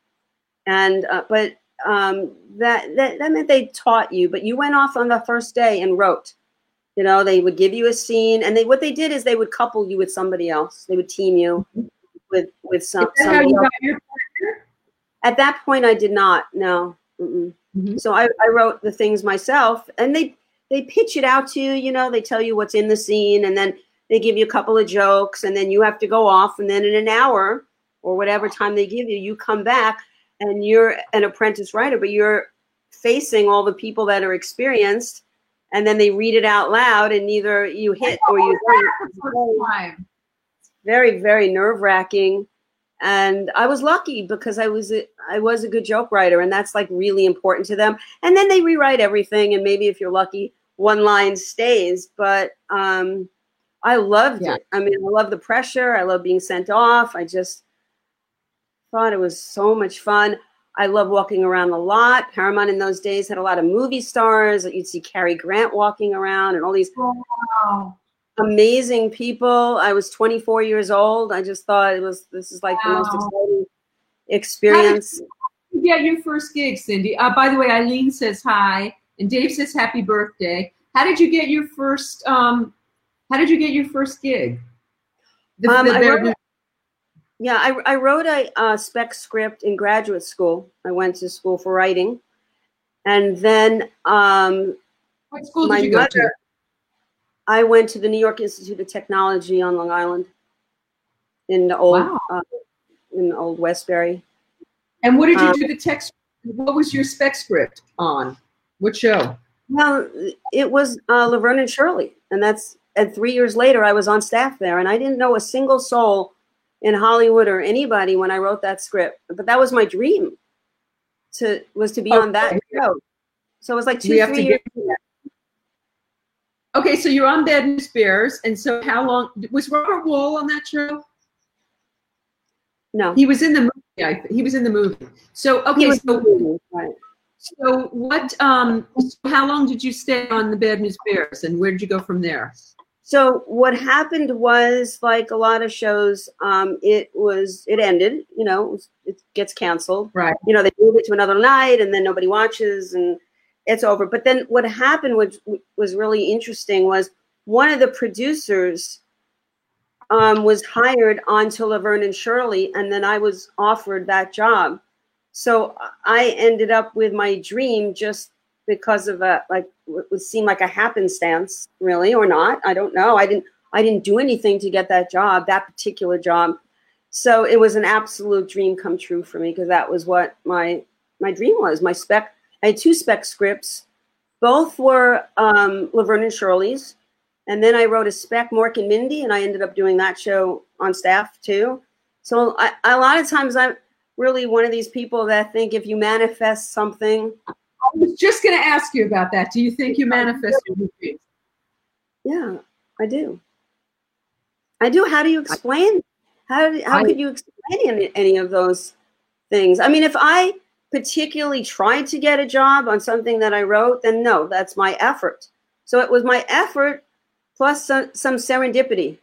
and uh, but um, that, that that meant they taught you, but you went off on the first day and wrote. You know, they would give you a scene, and they what they did is they would couple you with somebody else. They would team you with with some. somebody else. At that point, I did not. No. Mm-hmm. So I, I wrote the things myself, and they they pitch it out to you. You know, they tell you what's in the scene, and then they give you a couple of jokes, and then you have to go off, and then in an hour or whatever time they give you, you come back, and you're an apprentice writer, but you're facing all the people that are experienced and then they read it out loud and either you hit or you. Very, very nerve wracking. And I was lucky because I was a, I was a good joke writer, and that's like really important to them. And then they rewrite everything, and maybe if you're lucky, one line stays. But um, I loved yeah. it. I mean, I love the pressure. I love being sent off. I just thought it was so much fun. I love walking around a lot. Paramount in those days had a lot of movie stars. You'd see Cary Grant walking around and all these wow. amazing people. I was 24 years old. I just thought it was this is like wow. the most exciting experience. You get your first gig, Cindy. Uh, by the way, Eileen says hi, and Dave says happy birthday. How did you get your first? Um, how did you get your first gig? The, um, the, yeah, I, I wrote a, a spec script in graduate school. I went to school for writing, and then um, what school did you go to? I went to the New York Institute of Technology on Long Island, in the old wow. uh, in old Westbury. And what did you um, do the text? What was your spec script on? What show? Well, it was uh, Laverne and Shirley, and that's and three years later, I was on staff there, and I didn't know a single soul in Hollywood or anybody when I wrote that script. But that was my dream to was to be okay. on that show. So it was like two, three years. Okay, so you're on Bad News Bears, and so how long was Robert Wall on that show? No, he was in the movie. he was in the movie. So okay, so right. so what? Um, so how long did you stay on the Bad News Bears, and where did you go from there? So what happened was, like a lot of shows, um, it was it ended. You know, it, was, it, gets canceled. Right. You know, they move it to another night, and then nobody watches, and it's over. But then what happened, which was really interesting, was one of the producers um, was hired onto Laverne and Shirley, and then I was offered that job. So I ended up with my dream just because of a like what would seem like a happenstance, really, or not. I don't know. I didn't I didn't do anything to get that job, that particular job. So it was an absolute dream come true for me because that was what my my dream was. My spec I had two spec scripts. Both were um, Laverne and Shirley's. And then I wrote a spec, Mork and Mindy, and I ended up doing that show on staff too. So I, a lot of times I'm really one of these people that think if you manifest something, I was just going to ask you about that. Do you think you manifest your dreams? Yeah, I do. I do. How do you explain? How how I, could you explain any, any of those things? I mean, if I particularly tried to get a job on something that I wrote, then no, that's my effort. So it was my effort plus some, some serendipity.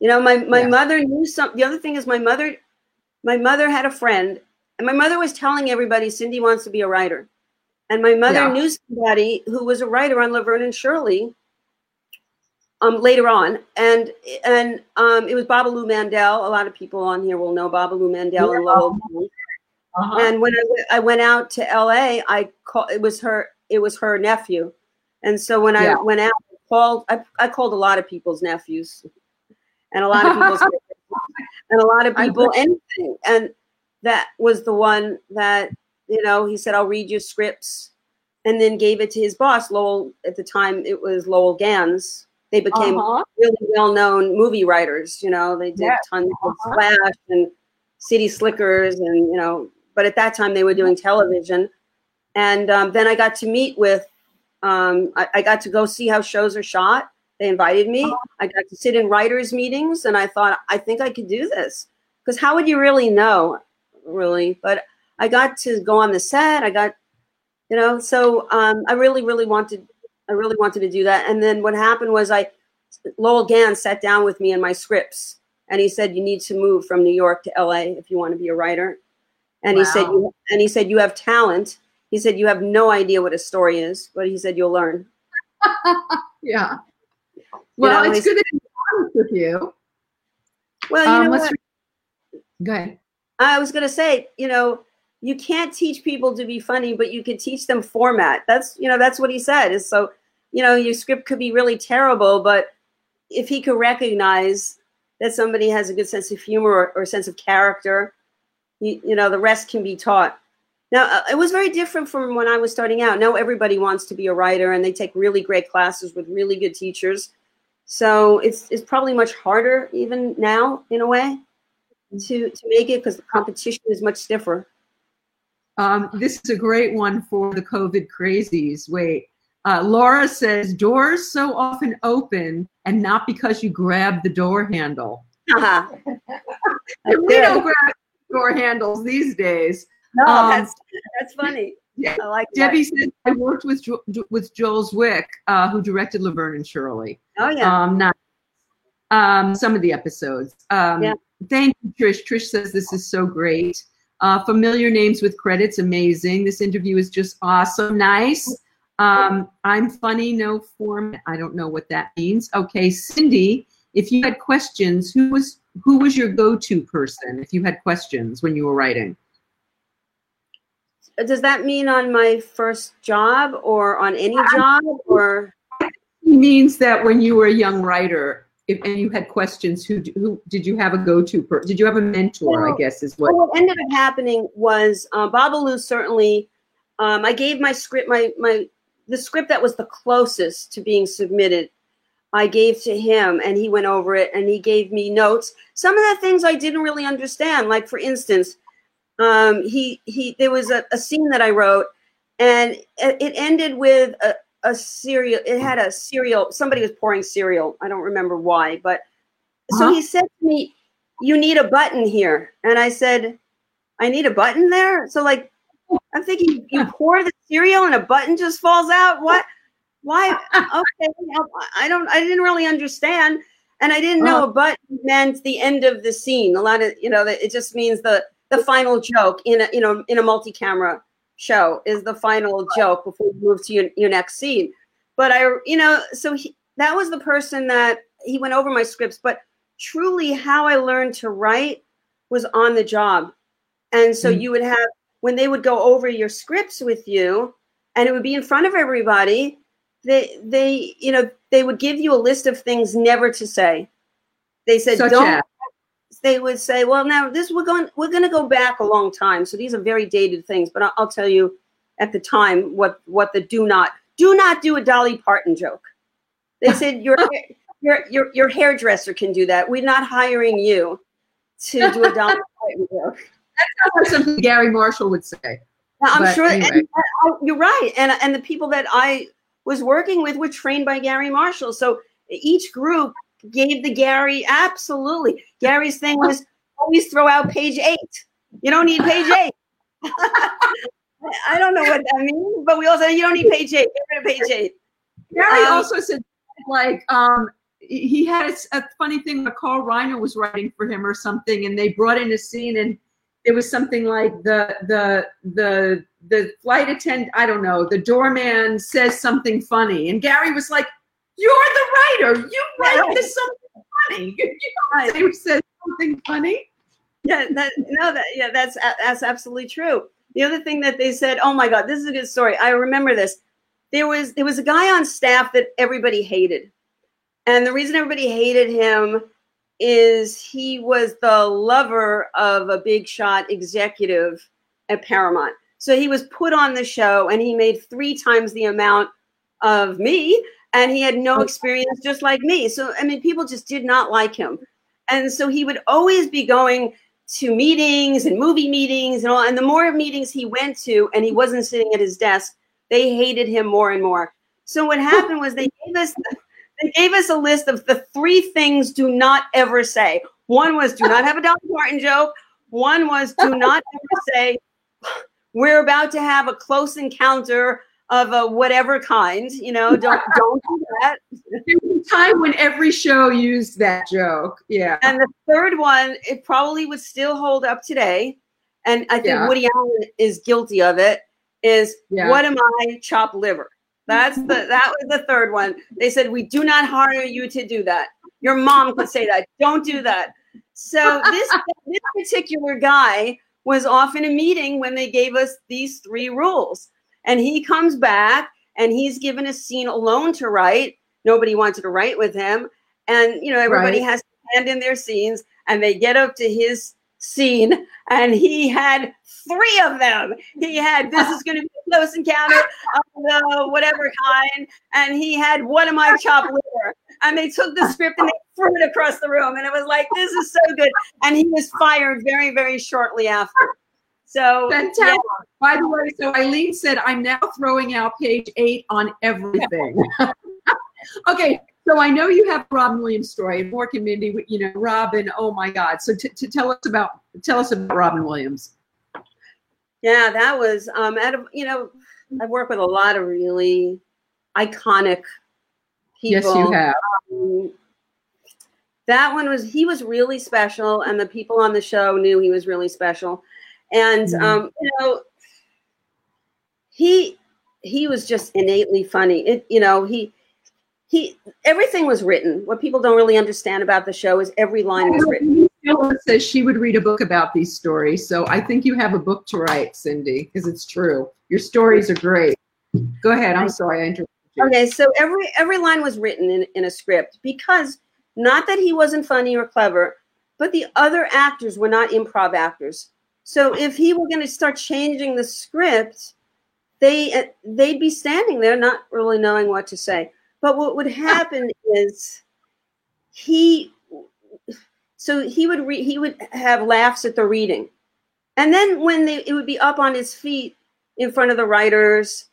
You know, my, my yeah. mother knew some. The other thing is, my mother, my mother had a friend, and my mother was telling everybody Cindy wants to be a writer. And my mother yeah. knew somebody who was a writer on Laverne and Shirley um, later on. And and um, it was Babaloo Mandel. A lot of people on here will know Babaloo Mandel yeah. and Lowell. Uh-huh. And when I, I went out to LA, I called it was her it was her nephew. And so when yeah. I went out, I called I, I called a lot of people's nephews and a lot of people's and a lot of people anything. And that was the one that you know, he said, I'll read your scripts and then gave it to his boss, Lowell. At the time, it was Lowell Ganz. They became uh-huh. really well known movie writers. You know, they did tons uh-huh. of Splash and City Slickers, and, you know, but at that time they were doing television. And um, then I got to meet with, um, I, I got to go see how shows are shot. They invited me. I got to sit in writers' meetings, and I thought, I think I could do this. Because how would you really know, really? But I got to go on the set. I got, you know, so um, I really, really wanted, I really wanted to do that. And then what happened was I, Lowell Ganz sat down with me in my scripts, and he said, "You need to move from New York to L.A. if you want to be a writer." And he said, you, and he said, you have talent. He said, you have no idea what a story is, but he said, you'll learn. Yeah. Well, know, it's good that he's honest with you. Well, you Um, know what? re- Go ahead. I was going to say, you know, you can't teach people to be funny, but you can teach them format. That's, you know, that's what he said. Is so, you know, your script could be really terrible, but if he could recognize that somebody has a good sense of humor or, or sense of character, you, you know, the rest can be taught. Now, uh, it was very different from when I was starting out. Now everybody wants to be a writer, and they take really great classes with really good teachers. So it's it's probably much harder even now in a way to to make it because the competition is much stiffer. Um, this is a great one for the COVID crazies. Wait, uh, Laura says doors so often open and not because you grab the door handle. That's we don't grab door handles these days. no, um, that's that's funny. Yeah. I like that. Debbie says I worked with jo- with Joel Zwick, uh, who directed Laverne and Shirley. Oh yeah. Um, not um, some of the episodes. Um, Yeah. Thank you, Trish. Trish says this is so great. Uh, familiar names with credits, amazing. This interview is just awesome. Nice. Um, I'm funny, no form. I don't know what that means. Okay, Cindy, if you had questions, who was who was your go-to person if you had questions when you were writing? Does that mean on my first job or on any job or? It means that when you were a young writer, if, and you had questions, who who did you have a go-to? Per, did you have a mentor? I guess is what. Well, what ended up happening was um, Babaloo certainly. Um, I gave my script, my my the script that was the closest to being submitted. I gave to him, and he went over it, and he gave me notes. Some of the things I didn't really understand, like for instance, um, he he there was a, a scene that I wrote, and it ended with a, a cereal. It had a cereal. Somebody was pouring cereal. I don't remember why, but so Uh-huh. he said to me, "You need a button here," and I said, "I need a button there." So like, I'm thinking you pour the cereal and a button just falls out. What? Why? Okay, I don't. I didn't really understand, and I didn't know a button meant the end of the scene. A lot of you know, that it just means the the final joke in a you know in a multi-camera show is the final joke before you move to your, your next scene. But I, you know, so he, that was the person that he went over my scripts. But truly, how I learned to write was on the job, and so Mm. you would have when they would go over your scripts with you, and it would be in front of everybody. They, they, you know, they would give you a list of things never to say. They said, Such "Don't." as? They would say, "Well, now this we're going, we're going to go back a long time, so these are very dated things." But I'll, I'll tell you, at the time, what what the do not do not do a Dolly Parton joke. They said your your your your hairdresser can do that. We're not hiring you to do a Dolly Parton joke. That's something Garry Marshall would say. Now, I'm But sure anyway. and, uh, you're right, and and the people that I was working with were trained by Garry Marshall. So each group gave the Garry absolutely. Garry's thing was always throw out page eight. You don't need page eight. I don't know what that means, but we said you don't need page eight. Get rid of page eight. Garry Um, also said, like, um, he had a funny thing where Carl Reiner was writing for him or something, and they brought in a scene, and it was something like the the the the flight attendant, I don't know, the doorman says something funny, and Garry was like, "You're the writer. You write Right. this something funny. You Right. don't say something funny." Yeah, that no, that yeah, that's that's absolutely true. The other thing that they said, oh my God, this is a good story. I remember this. There was there was a guy on staff that everybody hated, and the reason everybody hated him is he was the lover of a big shot executive at Paramount. So he was put on the show, and he made three times the amount of me, and he had no oh. experience, just like me. So I mean, people just did not like him, and so he would always be going to meetings and movie meetings and all. And the more meetings he went to, and he wasn't sitting at his desk, they hated him more and more. So what happened was they gave us they gave us a list of the three things do not ever say. One was do not have a Dolly Parton joke. One was do not ever say we're about to have a close encounter of a whatever kind. You know, don't don't do that. There's a time when every show used that joke. Yeah. And the third one, it probably would still hold up today. And I think Yeah. Woody Allen is guilty of it. Is Yeah. what am I? Chopped liver. That's the that was the third one. They said we do not hire you to do that. Your mom could say that. Don't do that. So this this particular guy was off in a meeting when they gave us these three rules, and he comes back and he's given a scene alone to write. Nobody wanted to write with him, and you know everybody Right. has to hand in their scenes, and they get up to his scene, and he had three of them. He had this is going to be a close encounter of the whatever kind, and he had what am I chopped liver? And they took the script and they threw it across the room, and it was like this is so good. And he was fired very very shortly after. So Fantastic. yeah, By the way, so Eileen said, I'm now throwing out page eight on everything. okay, so I know you have Robin Williams story, and Mork and Mindy, you know, Robin, oh my God. So to, to tell us about tell us about Robin Williams. yeah, that was um out of you know I work with a lot of really iconic people. Yes, you have. Um, that one was he was really special and the people on the show knew he was really special and Mhm. um you know he he was just innately funny it you know he he everything was written what people don't really understand about the show is every line was written says she would read a book about these stories. So I think you have a book to write, Cindy, because it's true. Your stories are great. Go ahead. I'm sorry I interrupted you. Okay, so every every line was written in, in a script because not that he wasn't funny or clever, but the other actors were not improv actors. So if he were going to start changing the script, they uh, they'd be standing there not really knowing what to say. But what would happen is he so he would re- he would have laughs at the reading. And then when they it would be up on his feet in front of the writers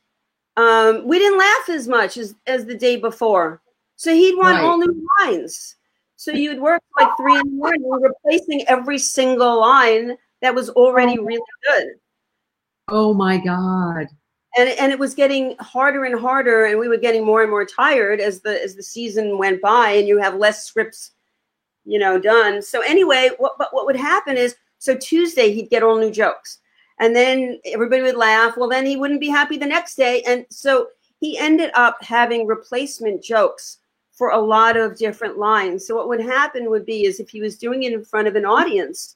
um, we didn't laugh as much as, as the day before. So he'd want Right. all new lines. So you'd work like three in the morning, replacing every single line that was already oh. really good. Oh my God. And, and it was getting harder and harder, and we were getting more and more tired as the as the season went by, and you have less scripts, you know, done. So anyway, what but what would happen is so Tuesday he'd get all new jokes. And then everybody would laugh. Well, then he wouldn't be happy the next day. And so he ended up having replacement jokes for a lot of different lines. So what would happen would be is if he was doing it in front of an audience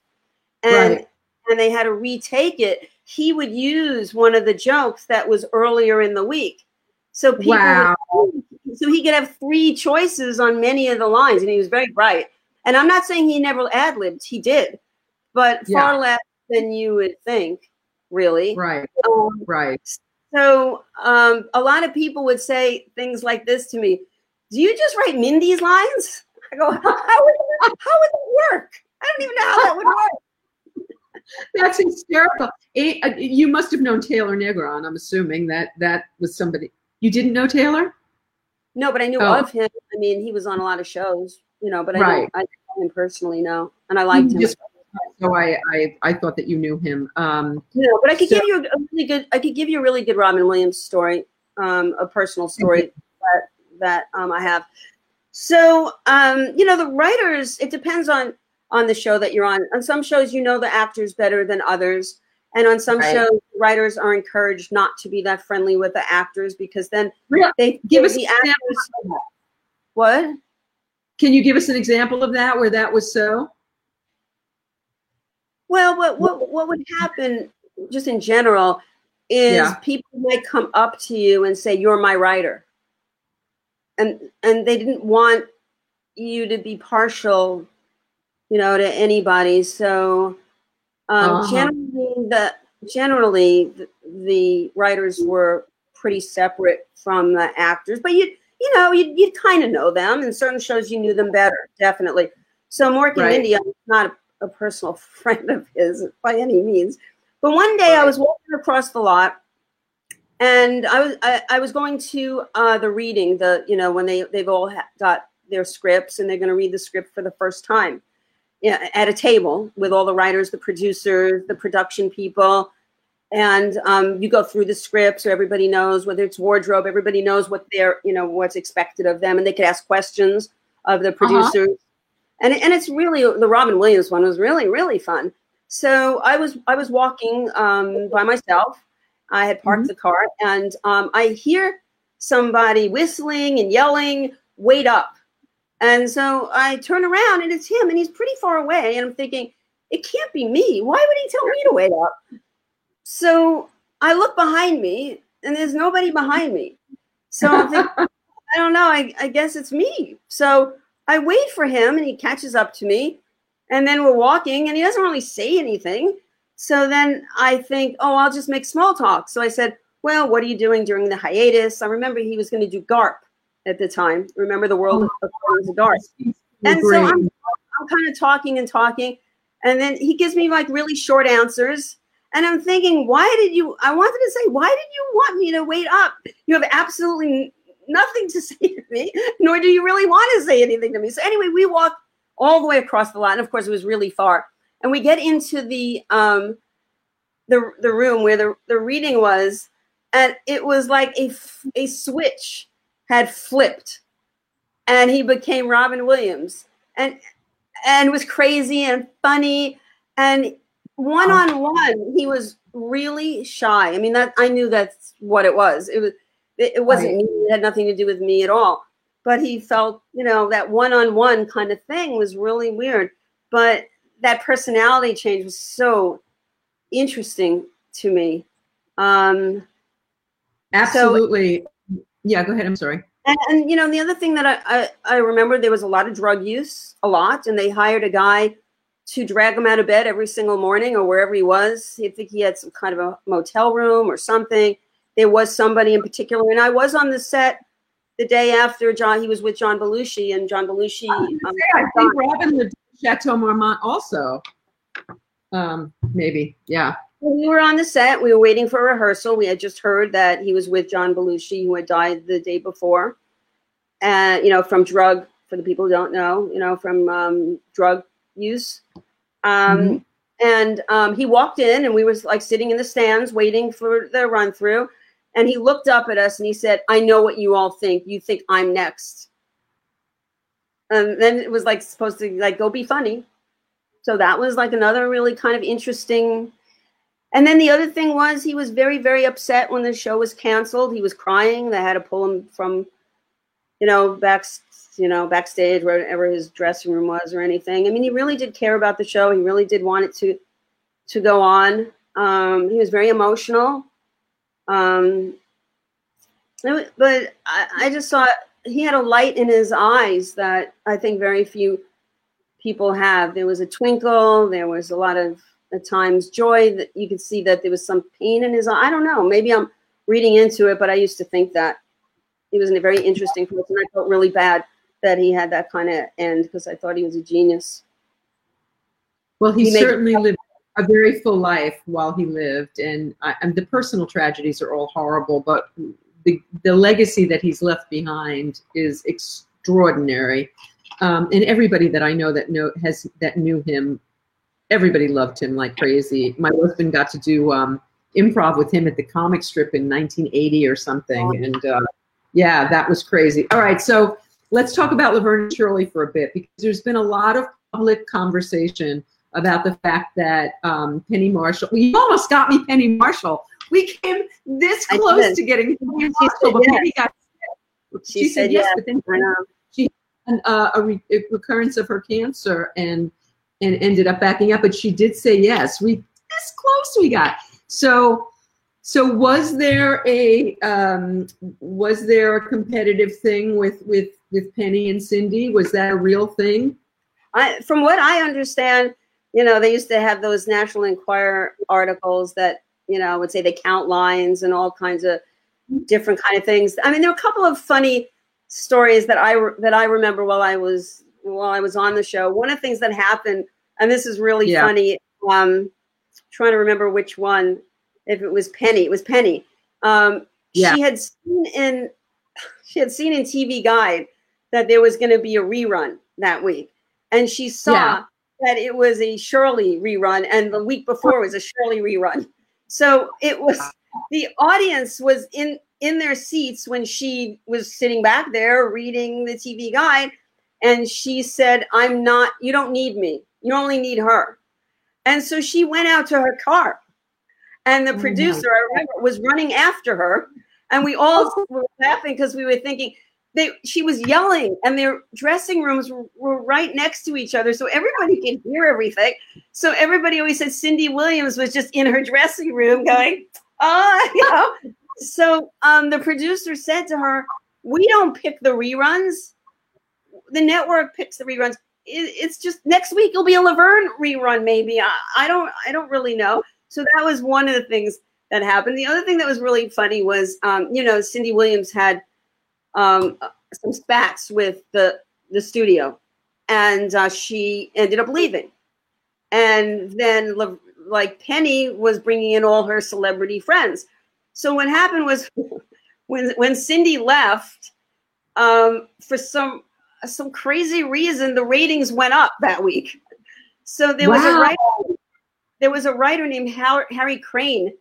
and Right. And they had to retake it, he would use one of the jokes that was earlier in the week. So people Wow. so he could have three choices on many of the lines, and he was very bright. And I'm not saying he never ad libbed, he did, but far Yeah. less than you would think, really. Right. Um, Right. so um, a lot of people would say things like this to me Do you just write Mindy's lines? I go, How would, how would it work? I don't even know how that would work. That's hysterical. You must have known Taylor Negron. I'm assuming that that was somebody. You didn't know Taylor? No, but I knew Oh. of him. I mean, he was on a lot of shows, you know, but I, Right. don't, I didn't know him personally, no. And I liked him. Just- So I, I I thought that you knew him. Um, You know, but I could So- give you a really good. I could give you a really good Robin Williams story, um, a personal story that that um, I have. So, um, you know, the writers. It depends on on the show that you're on. On some shows, you know the actors better than others, and on some Right. shows, writers are encouraged not to be that friendly with the actors because then Really? they Give us the an actors. What? Can you give us an example of that where that was so? Well, what what what would happen just in general is Yeah. people might come up to you and say you're my writer. And and they didn't want you to be partial, you know, to anybody. So um Uh-huh. generally the generally the, the writers were pretty separate from the actors, but you you know, you you kind of know them. In certain shows you knew them better, definitely. So Mork and Right. Mindy, I'm not a a personal friend of his by any means. But one day I was walking across the lot and I was I, I was going to uh, the reading the you know when they they've all ha- got their scripts and they're going to read the script for the first time at a table with all the writers, the producers, the production people, and um, you go through the script so everybody knows whether it's wardrobe, everybody knows what they're you know what's expected of them, and they could ask questions of the producers. Uh-huh. And, and it's really the Robin Williams one was really really fun. So I was I was walking um, by myself I had parked mm-hmm. the car and um, I hear somebody whistling and yelling, wait up. And so I turn around and it's him and he's pretty far away. And I'm thinking, it can't be me. Why would he tell me to wait up? So I look behind me and there's nobody behind me. So I'm thinking, I don't know. I, I guess it's me. So I wait for him and he catches up to me. And then we're walking and he doesn't really say anything. So then I think, oh, I'll just make small talk. So I said, well, what are you doing during the hiatus? I remember he was going to do GARP at the time. Remember the world oh, of GARP. And so I'm, I'm kind of talking and talking. And then he gives me like really short answers. And I'm thinking, why did you? I wanted to say, why did you want me to wait up? You have absolutely nothing to say to me, nor do you really want to say anything to me. So anyway, we walk all the way across the lot. And of course, it was really far and we get into the um, the the room where the the reading was, and it was like a a switch had flipped, and he became Robin Williams, and and was crazy and funny, and one on one he was really shy. I mean that I knew that's what it was. It was it, it wasn't right. me. It had nothing to do with me at all. But he felt, you know, that one on one kind of thing was really weird. But that personality change was so interesting to me. Um, Absolutely. So, yeah, go ahead. I'm sorry. And, and, you know, the other thing that I, I, I remember there was a lot of drug use, a lot, and they hired a guy to drag him out of bed every single morning or wherever he was. I think he had some kind of a motel room or something. There was somebody in particular, and I was on the set the day after John. He was with John Belushi, and John Belushi. I, um, I think Robin lived Chateau Marmont also. Um, maybe, yeah. We were on the set. We were waiting for a rehearsal. We had just heard that he was with John Belushi, who had died the day before, and you know, from drug. For the people who don't know, you know, from um, drug use. Um, mm-hmm. And um, he walked in, and we was like sitting in the stands waiting for the run through. And he looked up at us and he said, "I know what you all think. You think I'm next." and then it was like supposed to like go be funny so that was like another really kind of interesting and then the other thing was he was very very upset when the show was canceled. He was crying. They had to pull him from you know back you know backstage wherever his dressing room was or anything. I mean he really did care about the show. He really did want it to to go on. Um, he was very emotional. Um, but I, I just saw he had a light in his eyes that I think very few people have. There was a twinkle. There was a lot of at times joy that you could see that there was some pain in his eye. I don't know. Maybe I'm reading into it, but I used to think that he was a very interesting person. I felt really bad that he had that kind of end because I thought he was a genius. Well, he, he certainly lived a very full life while he lived, and, I, and the personal tragedies are all horrible. But the, the legacy that he's left behind is extraordinary. Um, and everybody that I know that know has that knew him, everybody loved him like crazy. My husband got to do um, improv with him at the comic strip in 1980 or something, and uh, yeah, that was crazy. All right, so let's talk about Laverne and Shirley for a bit because there's been a lot of public conversation about the fact that um, Penny Marshall. Well, you almost got me, Penny Marshall. We came this close to getting Penny Marshall, but yes. Penny got sick. She, she said, yes, yes. but then she had uh, a, re- a, recurrence of her cancer and and ended up backing up. But she did say yes. We this close we got. So so was there a um, was there a competitive thing with with with Penny and Cindy? Was that a real thing? I, from what I understand, you know, they used to have those National Enquirer articles that, you know, would say they count lines and all kinds of different kind of things. I mean, there were a couple of funny stories that I that I remember while I was while I was on the show. One of the things that happened, and this is really yeah. funny. Um, trying to remember which one. If it was Penny, it was Penny. Um, Yeah. She had seen in she had seen in TV Guide that there was going to be a rerun that week, and she saw Yeah. that it was a Shirley rerun, and the week before was a Shirley rerun. So it was the audience was in in their seats when she was sitting back there reading the TV Guide, and she said, "I'm not. You don't need me. You only need her." And so she went out to her car, and the Oh producer, I remember, was running after her, and we all were laughing because we were thinking they. She was yelling, and their dressing rooms were, were right next to each other, so everybody could hear everything. So everybody always said Cindy Williams was just in her dressing room going, "Oh, you know." So um, the producer said to her, "We don't pick the reruns. The network picks the reruns. It, it's just next week it'll be a Laverne rerun, maybe. I, I don't, I don't really know." So that was one of the things that happened. The other thing that was really funny was, um, you know, Cindy Williams had um, some spats with the the studio, and uh, she ended up leaving. And then, like Penny was bringing in all her celebrity friends. So what happened was, when when Cindy left, um, for some some crazy reason, the ratings went up that week. So there was a writer, there was a writer named Harry Crane,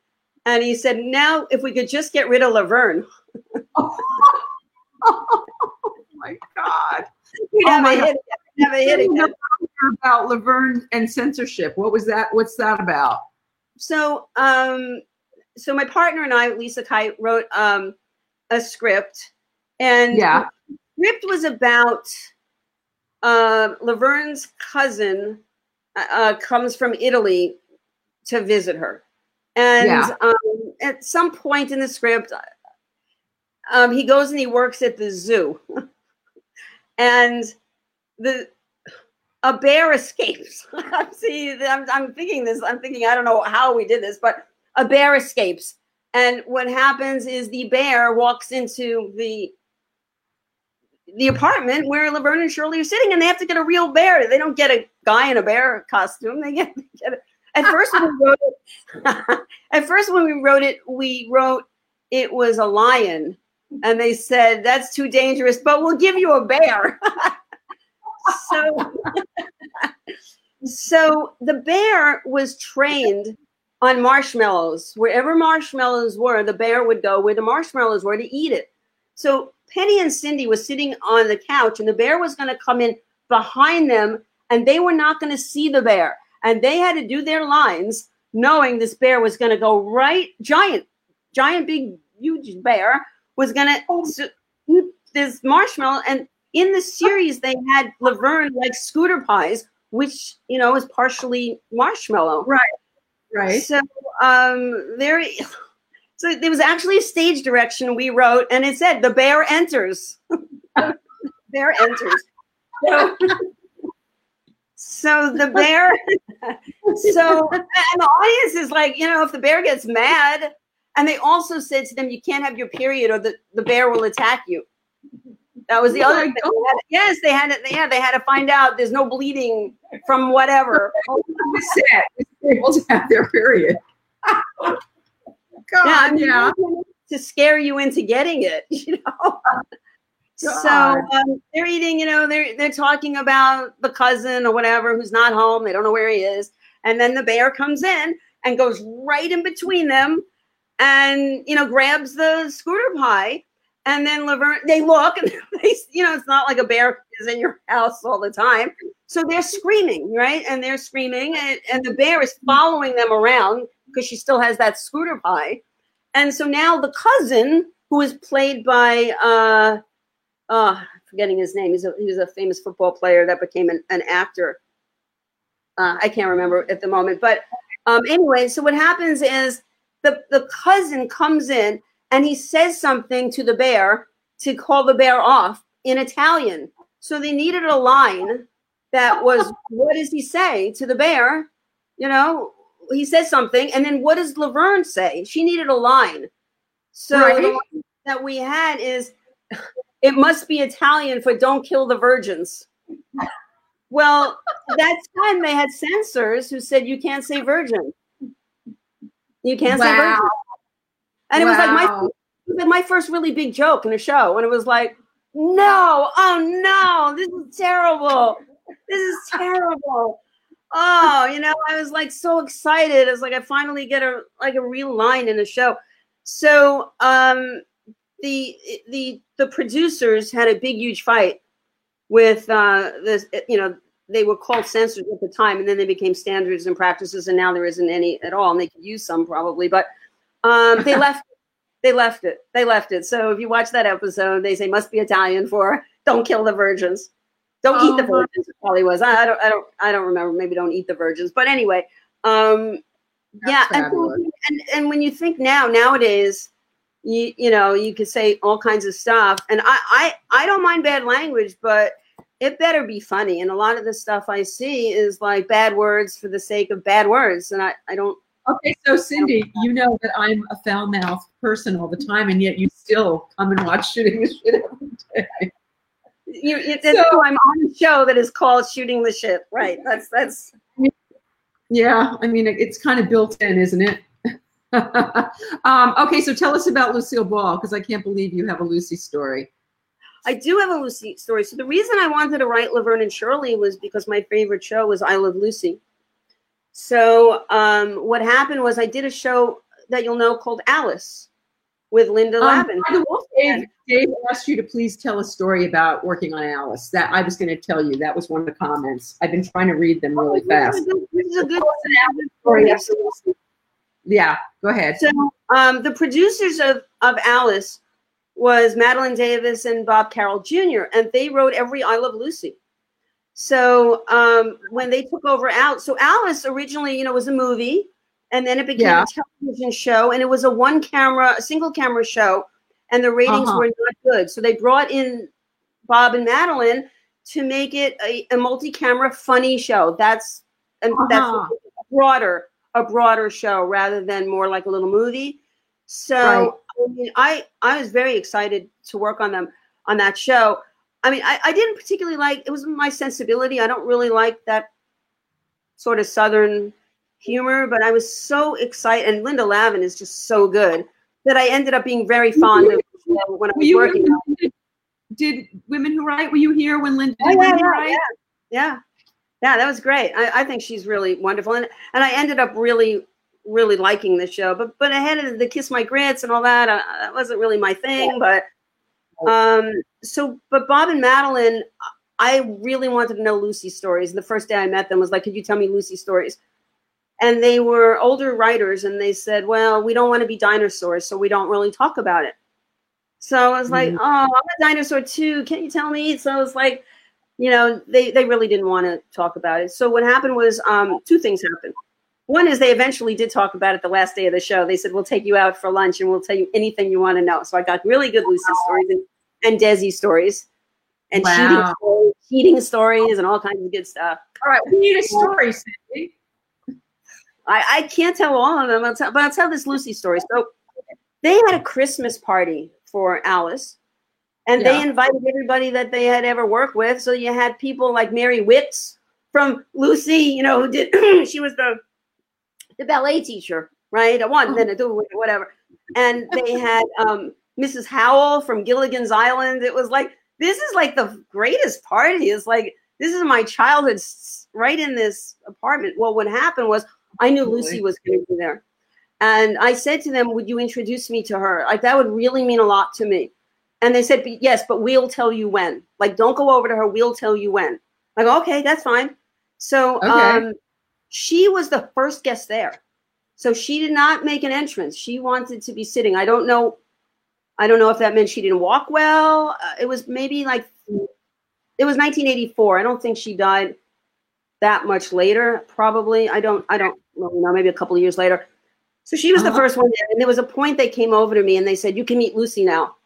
and he said, "Now, if we could just get rid of Laverne, oh my God. we'd Oh have a hit. Have a hit again." about Laverne and censorship. What was that? What's that about? so um so my partner and I, Lesa Kite, wrote um a script and Yeah. The script was about uh Laverne's cousin uh, uh, comes from Italy to visit her. And Yeah. um, at some point in the script, um, he goes and he works at the zoo. and the a bear escapes. See, I'm, I'm thinking this. I'm thinking I don't know how we did this, but a bear escapes, and what happens is the bear walks into the the apartment where Laverne and Shirley are sitting, and they have to get a real bear. They don't get a guy in a bear costume. They get, they get a, at first when we wrote it. at first when we wrote it, we wrote it was a lion, and they said that's too dangerous, but we'll give you a bear. so so the bear was trained on marshmallows. Wherever marshmallows were, the bear would go where the marshmallows were to eat it. So Penny and Cindy was sitting on the couch, and the bear was going to come in behind them, and they were not going to see the bear. And they had to do their lines knowing this bear was going to go right, giant, giant, big, huge bear was going to eat this marshmallow. And in the series, they had Laverne like scooter pies, which, you know, is partially marshmallow. Right. Right. So um, there, so there was actually a stage direction we wrote, and it said the bear enters. bear enters. So, so the bear. so and the audience is like, you know, if the bear gets mad, and they also said to them, you can't have your period, or the, the bear will attack you. That was the Oh other thing. They had- yes, they had it. Yeah, they had to find out there's no bleeding from whatever. The set is able to have their period. God, yeah, I yeah. to scare you into getting it, you know. so um, they're eating, you know, they're they're talking about the cousin or whatever who's not home. They don't know where he is, and then the bear comes in and goes right in between them, and you know grabs the scooter pie. And then Laverne, they look and they, you know, it's not like a bear is in your house all the time. So they're screaming, right? And they're screaming, and, and the bear is following them around because she still has that scooter pie. And so now the cousin, who is played by, uh, uh, forgetting his name, he's a, he was a famous football player that became an, an actor. Uh, I can't remember at the moment. But um, anyway, so what happens is the, the cousin comes in and he says something to the bear to call the bear off in Italian. So they needed a line that was, what does he say to the bear? You know, he says something, and then what does Laverne say? She needed a line. So Right. line that we had is, it must be Italian for "Don't kill the virgins." Well, that time they had censors who said you can't say virgin. You can't say virgin. Wow. And it was like my was my first really big joke in a show, and it was like, no, oh no, this is terrible. This is terrible. Oh, you know, I was like so excited. It's like I finally get a like a real line in a show. So um the the the producers had a big huge fight with uh this you know they were called censors at the time and then they became standards and practices and now there isn't any at all and they could use some probably but um they left they left it they left it so if you watch that episode they say must be italian for don't kill the virgins don't eat the Oh, virgins it probably was. I, I don't i don't i don't remember. Maybe don't eat the virgins. But anyway um yeah and, and and when you think now nowadays you you know you could say all kinds of stuff. And i i i don't mind bad language but it better be funny. And a lot of the stuff i see is like bad words for the sake of bad words. And i i don't Okay, so Cindy, you know that I'm a foul mouthed person all the time, and yet you still come and watch shooting the shit every day. You, you So- i'm on a show that is called shooting the shit right that's that's Yeah, I mean, it's kind of built in, isn't it? um, okay, so tell us about Lucille Ball, because I can't believe you have a Lucy story. I do have a Lucy story. So the reason I wanted to write Laverne and Shirley was because my favorite show was I Love Lucy. So um, what happened was I did a show that you'll know called Alice with Linda Um, Lavin. way, Dave, Dave asked you to please tell a story about working on Alice. That I was going to tell you. That was one of the comments. I've been trying to read them really This is fast. good- this is a good story. Yeah, go ahead. So um, the producers of, of Alice was Madelyn Davis and Bob Carroll Jr., and they wrote every I Love Lucy. So um, when they took over out, so Alice originally, you know, was a movie, and then it became Yeah. a television show, and it was a one camera, a single camera show, and the ratings Uh-huh. were not good. So they brought in Bob and Madelyn to make it a, a multi-camera funny show. That's and that's Uh-huh. broader, a broader show rather than more like a little movie. So Right. I mean, I I was very excited to work on them on that show. I mean, I, I didn't particularly like it was my sensibility. I don't really like that sort of southern humor, but I was so excited, and Linda Lavin is just so good that I ended up being very fond of the show when I was you working. on did Women Who Write? Were you here when Linda Oh, did yeah, Women Who yeah, Write? yeah, yeah, yeah. That was great. I, I think she's really wonderful, and and I ended up really, really liking the show. But but I had the kiss my grits and all that. Uh, that wasn't really my thing. But um, so but Bob and Madelyn, I really wanted to know Lucy's stories. And the first day I met them was like, could you tell me Lucy's stories? And they were older writers, and they said, well, we don't want to be dinosaurs, so we don't really talk about it. So I was like, Mhm. oh, I'm a dinosaur too. Can you tell me? So I was like, you know, they, they really didn't want to talk about it. So what happened was um, two things happened. One is they eventually did talk about it the last day of the show. They said, we'll take you out for lunch and we'll tell you anything you want to know. So I got really good Lucy stories and, and Desi stories and cheating, stories, cheating stories and all kinds of good stuff. All right, we need a story, Cindy. I, I can't tell all of them, I'll tell, but I'll tell this Lucy story. So they had a Christmas party for Alice, and they invited everybody that they had ever worked with. So you had people like Mary Wickes from Lucy, you know, who did she was the the ballet teacher, right? A one, then a two, whatever. And they had um, Mrs. Howell from Gilligan's Island. It was like this is like the greatest party. It's like this is my childhood right in this apartment. Well, what happened was I knew. Lucy was going to be there. And I said to them, Would you introduce me to her? Like, that would really mean a lot to me. And they said, Yes, but we'll tell you when. Like, don't go over to her. We'll tell you when. Like, Okay, that's fine. So Okay. um, she was the first guest there. So she did not make an entrance. She wanted to be sitting. I don't know. I don't know if that meant she didn't walk well. Uh, it was maybe like it was 1984. I don't think she died that much later. Probably. I don't. I don't know. Maybe a couple of years later. So she was the Uh-huh. first one there, and there was a point they came over to me and they said, "You can meet Lucy now."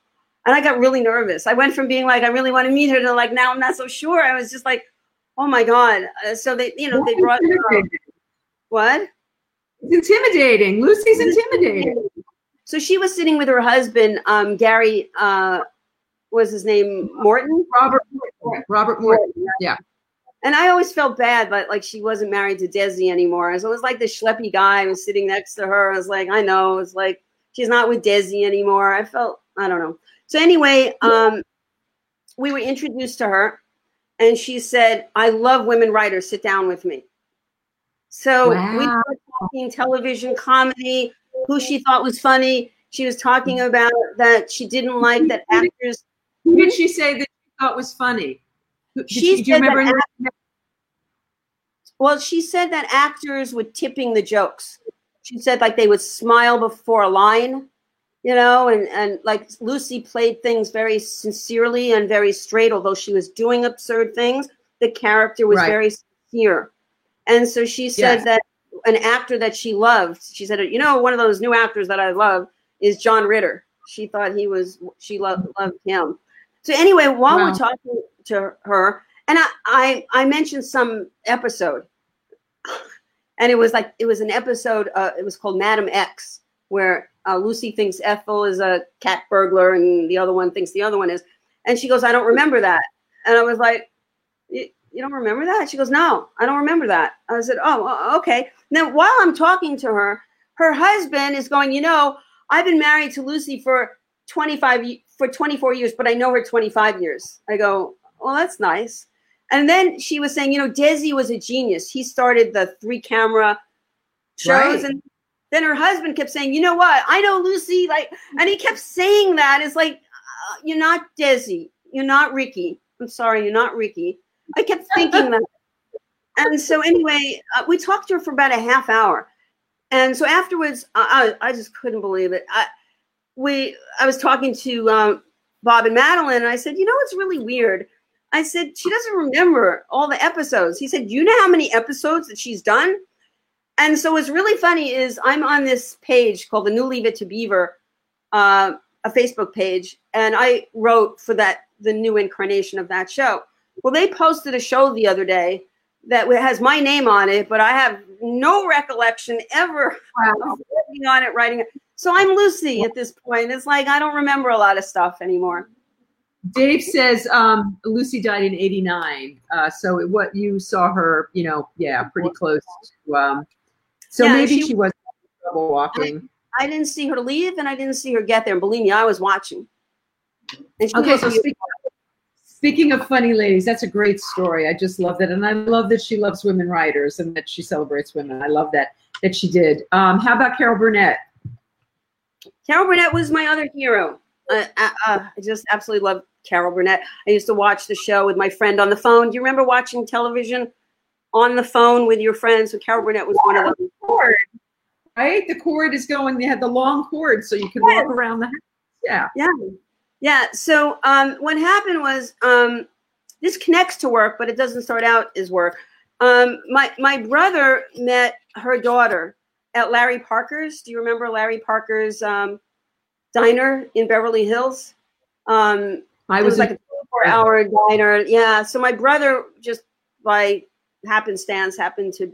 And I got really nervous. I went from being like, "I really want to meet her," to like, "Now I'm not so sure." I was just like, "Oh my god!" Uh, so they, you know, they brought uh, what? It's intimidating. Lucy's intimidating. So she was sitting with her husband, um, Gary. Uh, was his name Morton? Robert Morton. Robert Morton. Yeah. And I always felt bad, but like she wasn't married to Desi anymore. So it was like the schleppy guy was sitting next to her. I was like, I know. It's like she's not with Desi anymore. I felt I don't know. So anyway, um, we were introduced to her, and she said, "I love women writers. Sit down with me." So Wow. we were talking television comedy, who she thought was funny. She was talking about that she didn't like that actors. Who did she say that she thought was funny? She do you remember? Well, she said that actors were tipping the jokes. She said like they would smile before a line, you know, and and like Lucy played things very sincerely and very straight, although she was doing absurd things. The character was Right. very sincere, and so she said Yes. that an actor that she loved. She said, you know, one of those new actors that I love is John Ritter. She thought he was. She loved loved him. So anyway, while Wow. we're talking to her, and I, I I mentioned some episode, and it was like it was an episode. Uh, it was called Madam X, where uh, Lucy thinks Ethel is a cat burglar, and the other one thinks the other one is, and she goes, "I don't remember that," and I was like, "You don't remember that?" She goes, "No, I don't remember that." I said, "Oh, okay." Now while I'm talking to her, her husband is going, "You know, I've been married to Lucy for 25 for 24 years, but I know her 25 years." I go, "Well, that's nice." And then she was saying, you know, Desi was a genius. He started the three camera shows. Right. And then her husband kept saying, you know what? I know Lucy. Like, and he kept saying that. It's like, uh, you're not Desi. You're not Ricky. I'm sorry, you're not Ricky. I kept thinking that. And so, anyway, uh, we talked to her for about a half hour. And so afterwards, I, I, I just couldn't believe it. I, we, I was talking to um, Bob and Madelyn, and I said, you know, it's really weird. I said, she doesn't remember all the episodes. He said, you know how many episodes that she's done? And so what's really funny is I'm on this page called the New Leave It to Beaver, uh, a Facebook page, and I wrote for that the new incarnation of that show. Well, they posted a show the other day that has my name on it, but I have no recollection ever of on it, writing it. So I'm Lucy at this point. It's like I don't remember a lot of stuff anymore. Dave says um, Lucy died in '89, uh, so it, what you saw her, you know, yeah, pretty close. To, um, so Yeah, maybe she- she, was trouble walking. I didn't see her leave, and I didn't see her get there. And believe me, I was watching. Okay, so beautiful. speak, speaking of funny ladies, that's a great story. I just love that, and I love that she loves women writers and that she celebrates women. I love that that she did. Um, how about Carol Burnett? Carol Burnett was my other hero. Uh, uh, uh, I just absolutely love Carol Burnett. I used to watch the show with my friend on the phone. Do you remember watching television on the phone with your friends? So Carol Burnett was one of them. Cord, right? The cord is going. They had the long cord, so you could walk around the house. Yeah. Yeah. Yeah. So um, what happened was um, this connects to work, but it doesn't start out as work. Um, my my brother met her daughter at Larry Parker's. Do you remember Larry Parker's um, diner in Beverly Hills? Um, I was was like a 24 hour diner. Yeah. So my brother just by happenstance happened to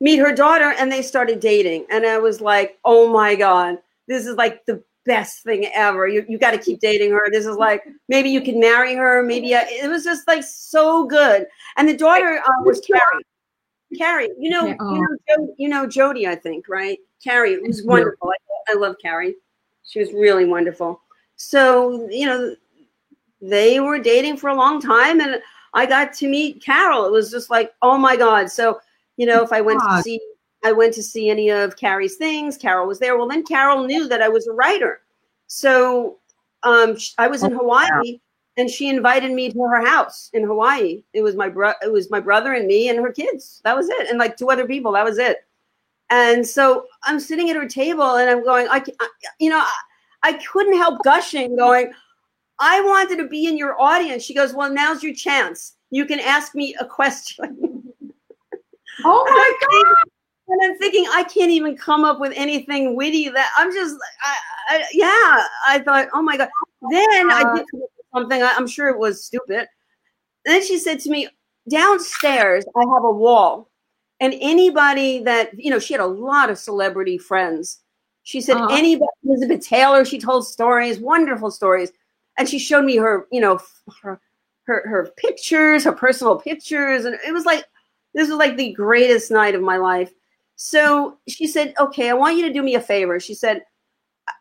meet her daughter and they started dating. And I was like, oh my God, this is like the best thing ever. You, you got to keep dating her. This is like, maybe you can marry her. Maybe I, it was just like so good. And the daughter uh, was Carrie. Carrie, you know, Yeah, oh. you know, Jo- you know Jody, I think, right? Carrie, it was wonderful. I, I love Carrie. She was really wonderful. So, you know, they were dating for a long time and I got to meet Carol. It was just like, oh my God. So, you know, if I went to see I went to see any of Carrie's things, Carol was there. Well, then Carol knew that I was a writer. So um I was in Oh, Hawaii and she invited me to her house in Hawaii. It was my bro it was my brother and me and her kids. That was it. And like two other people. That was it. And so I'm sitting at her table and I'm going, I, I you know, I, I couldn't help gushing, going, I wanted to be in your audience. She goes, Well, now's your chance. You can ask me a question. oh my God. And I'm thinking, I can't even come up with anything witty that I'm just, I, I, yeah, I thought, oh my God. Then I uh. did come up with something, I, I'm sure it was stupid. Then she said to me, downstairs, I have a wall. And anybody that, you know, she had a lot of celebrity friends. She said, Uh-huh. anybody, Elizabeth Taylor, she told stories, wonderful stories. And she showed me her, you know, her, her, her pictures, her personal pictures. And it was like, this was like the greatest night of my life. So she said, okay, I want you to do me a favor. She said,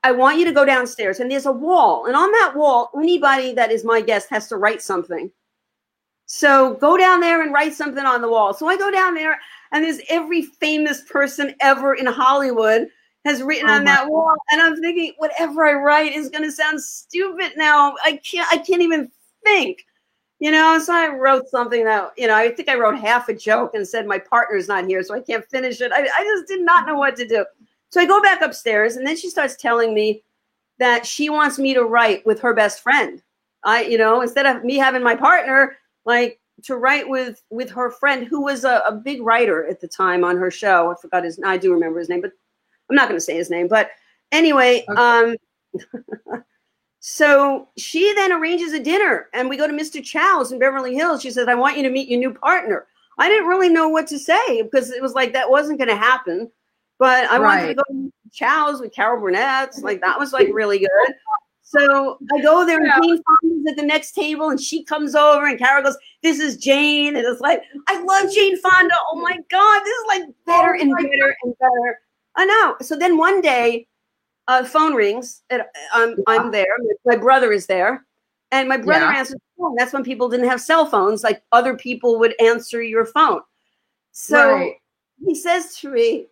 I want you to go downstairs, and there's a wall, and on that wall, anybody that is my guest has to write something. So go down there and write something on the wall. So I go down there, and there's every famous person ever in Hollywood has written Oh on that wall, and I'm thinking whatever I write is going to sound stupid now. I can't. I can't even think. You know, so I wrote something that, you know, I think I wrote half a joke and said my partner's not here, so I can't finish it. I, I just did not know what to do. So I go back upstairs and then she starts telling me that she wants me to write with her best friend. I, you know, instead of me having my partner, like to write with with her friend who was a, a big writer at the time on her show. I forgot his I do remember his name, but I'm not gonna say his name. But anyway, Okay. um so she then arranges a dinner and we go to Mr. Chow's in Beverly Hills. She says, I want you to meet your new partner. I didn't really know what to say because it was like that wasn't going to happen. But I wanted to go to Mr. Chow's with Carol Burnett. Like that was like really good. So I go there and Yeah. Jane Fonda's at the next table and she comes over and Carol goes, This is Jane. And it's like, I love Jane Fonda. Oh my God. This is like better and better and better. I know. So then one day, uh, phone rings. And I'm, I'm there. My brother is there. And my brother Yeah. answers the phone. That's when people didn't have cell phones. Like other people would answer your phone. So Right. he says to me,